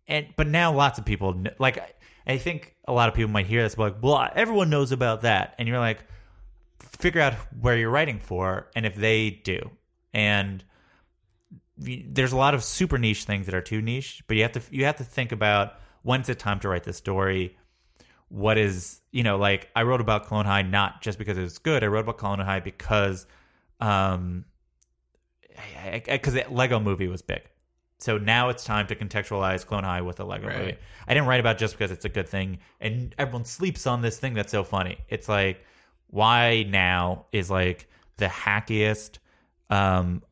and but now lots of people like I- think a lot of people might hear this but like, well, everyone knows about that. And you're like figure out where you're writing for and if they do. And there's a lot of super niche things that are too niche, but you have to you have to think about when's it time to write the story. What is you know like I wrote about Clone High not just because it was good. I wrote about Clone High because um because the Lego Movie was big. So now it's time to contextualize Clone High with a Lego Right. movie. I didn't write about just because it's a good thing and everyone sleeps on this thing that's so funny. It's like why now is like the hackiest um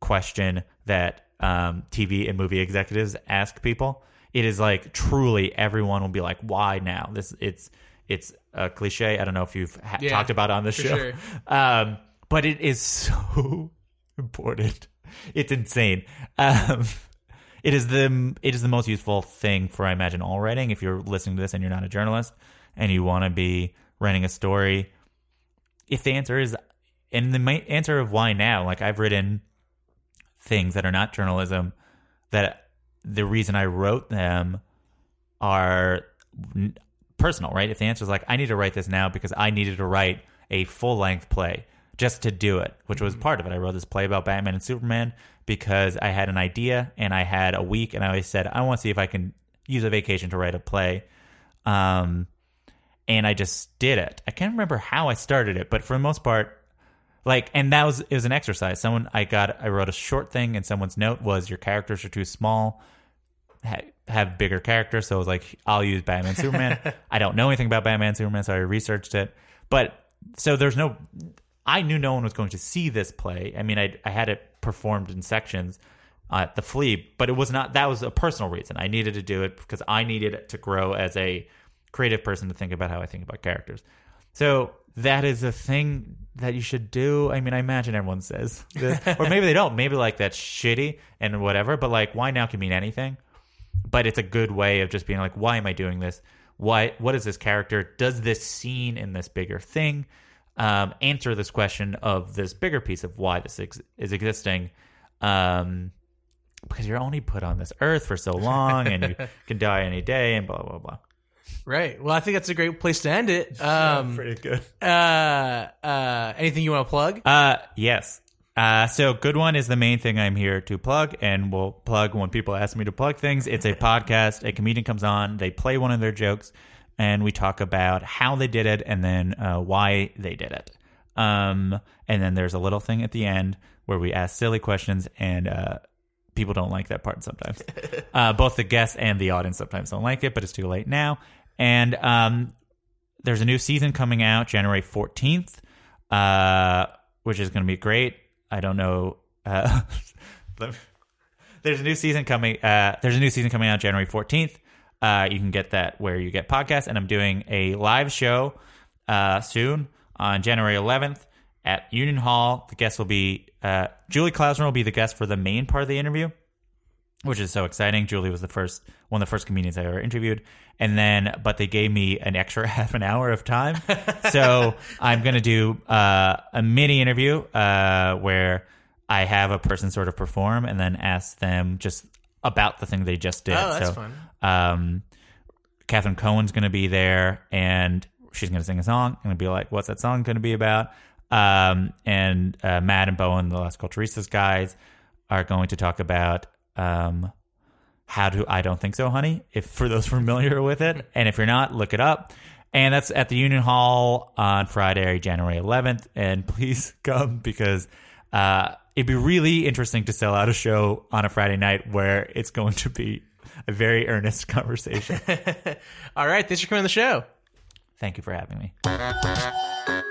question that um, TV and movie executives ask people. It is like truly everyone will be like, "Why now?" This it's it's a cliche. I don't know if you've ha- Yeah, talked about it on the show, sure. um, but it is so important. It's insane. Um, it is the it is the most useful thing for I imagine all writing. If you're listening to this and you're not a journalist and you want to be writing a story, if the answer is and the answer of why now, like I've written things that are not journalism that the reason I wrote them are personal, right? If the answer is like, I need to write this now because I needed to write a full length play just to do it, which was part of it. I wrote this play about Batman and Superman because I had an idea and I had a week and I always said, I want to see if I can use a vacation to write a play. Um, and I just did it. I can't remember how I started it, but for the most part, like, and that was it was an exercise. Someone I got, I wrote a short thing, and someone's note was your characters are too small, ha- have bigger characters. So I was like, I'll use Batman, Superman. I don't know anything about Batman, Superman, so I researched it. But so there's no, I knew no one was going to see this play. I mean, I I had it performed in sections at the Flea, but it was not. That was a personal reason. I needed to do it because I needed it to grow as a creative person to think about how I think about characters. So that is a thing that you should do. I mean, I imagine everyone says this, or maybe they don't. Maybe like that's shitty and whatever. But like, why now can mean anything. But it's a good way of just being like, why am I doing this? Why? What is this character? Does this scene in this bigger thing um, answer this question of this bigger piece of why this ex- is existing? Um, because you're only put on this earth for so long, and you can die any day, and blah blah blah. Right. Well, I think that's a great place to end it. Um, Pretty good. uh, uh, anything you want to plug? Uh, yes. Uh, so good one is the main thing I'm here to plug, and we'll plug when people ask me to plug things. It's a podcast. A comedian comes on, they play one of their jokes, and we talk about how they did it and then uh, why they did it. Um, and then there's a little thing at the end where we ask silly questions, and uh, people don't like that part sometimes. uh, both the guests and the audience sometimes don't like it, but it's too late now. And um, there's a new season coming out January 14th, uh, which is going to be great. I don't know. Uh, there's a new season coming. Uh, there's a new season coming out January 14th. Uh, you can get that where you get podcasts, and I'm doing a live show uh, soon on January 11th at Union Hall. The guest will be uh, Julie Klausner will be the guest for the main part of the interview which is so exciting. Julie was the first one of the first comedians I ever interviewed, and then but they gave me an extra half an hour of time, so I'm going to do uh, a mini interview uh, where I have a person sort of perform and then ask them just about the thing they just did. Oh, that's so, fun. Um, Catherine Cohen's going to be there, and she's going to sing a song. I'm going to be like, "What's that song going to be about?" Um, and uh, Matt and Bowen, the Las Culturistas guys, are going to talk about um, how to I don't think so, honey. If for those familiar with it, and if you're not, look it up. And that's at the Union Hall on Friday, January 11th. And please come because uh, it'd be really interesting to sell out a show on a Friday night where it's going to be a very earnest conversation. All right, thanks for coming on the show. Thank you for having me.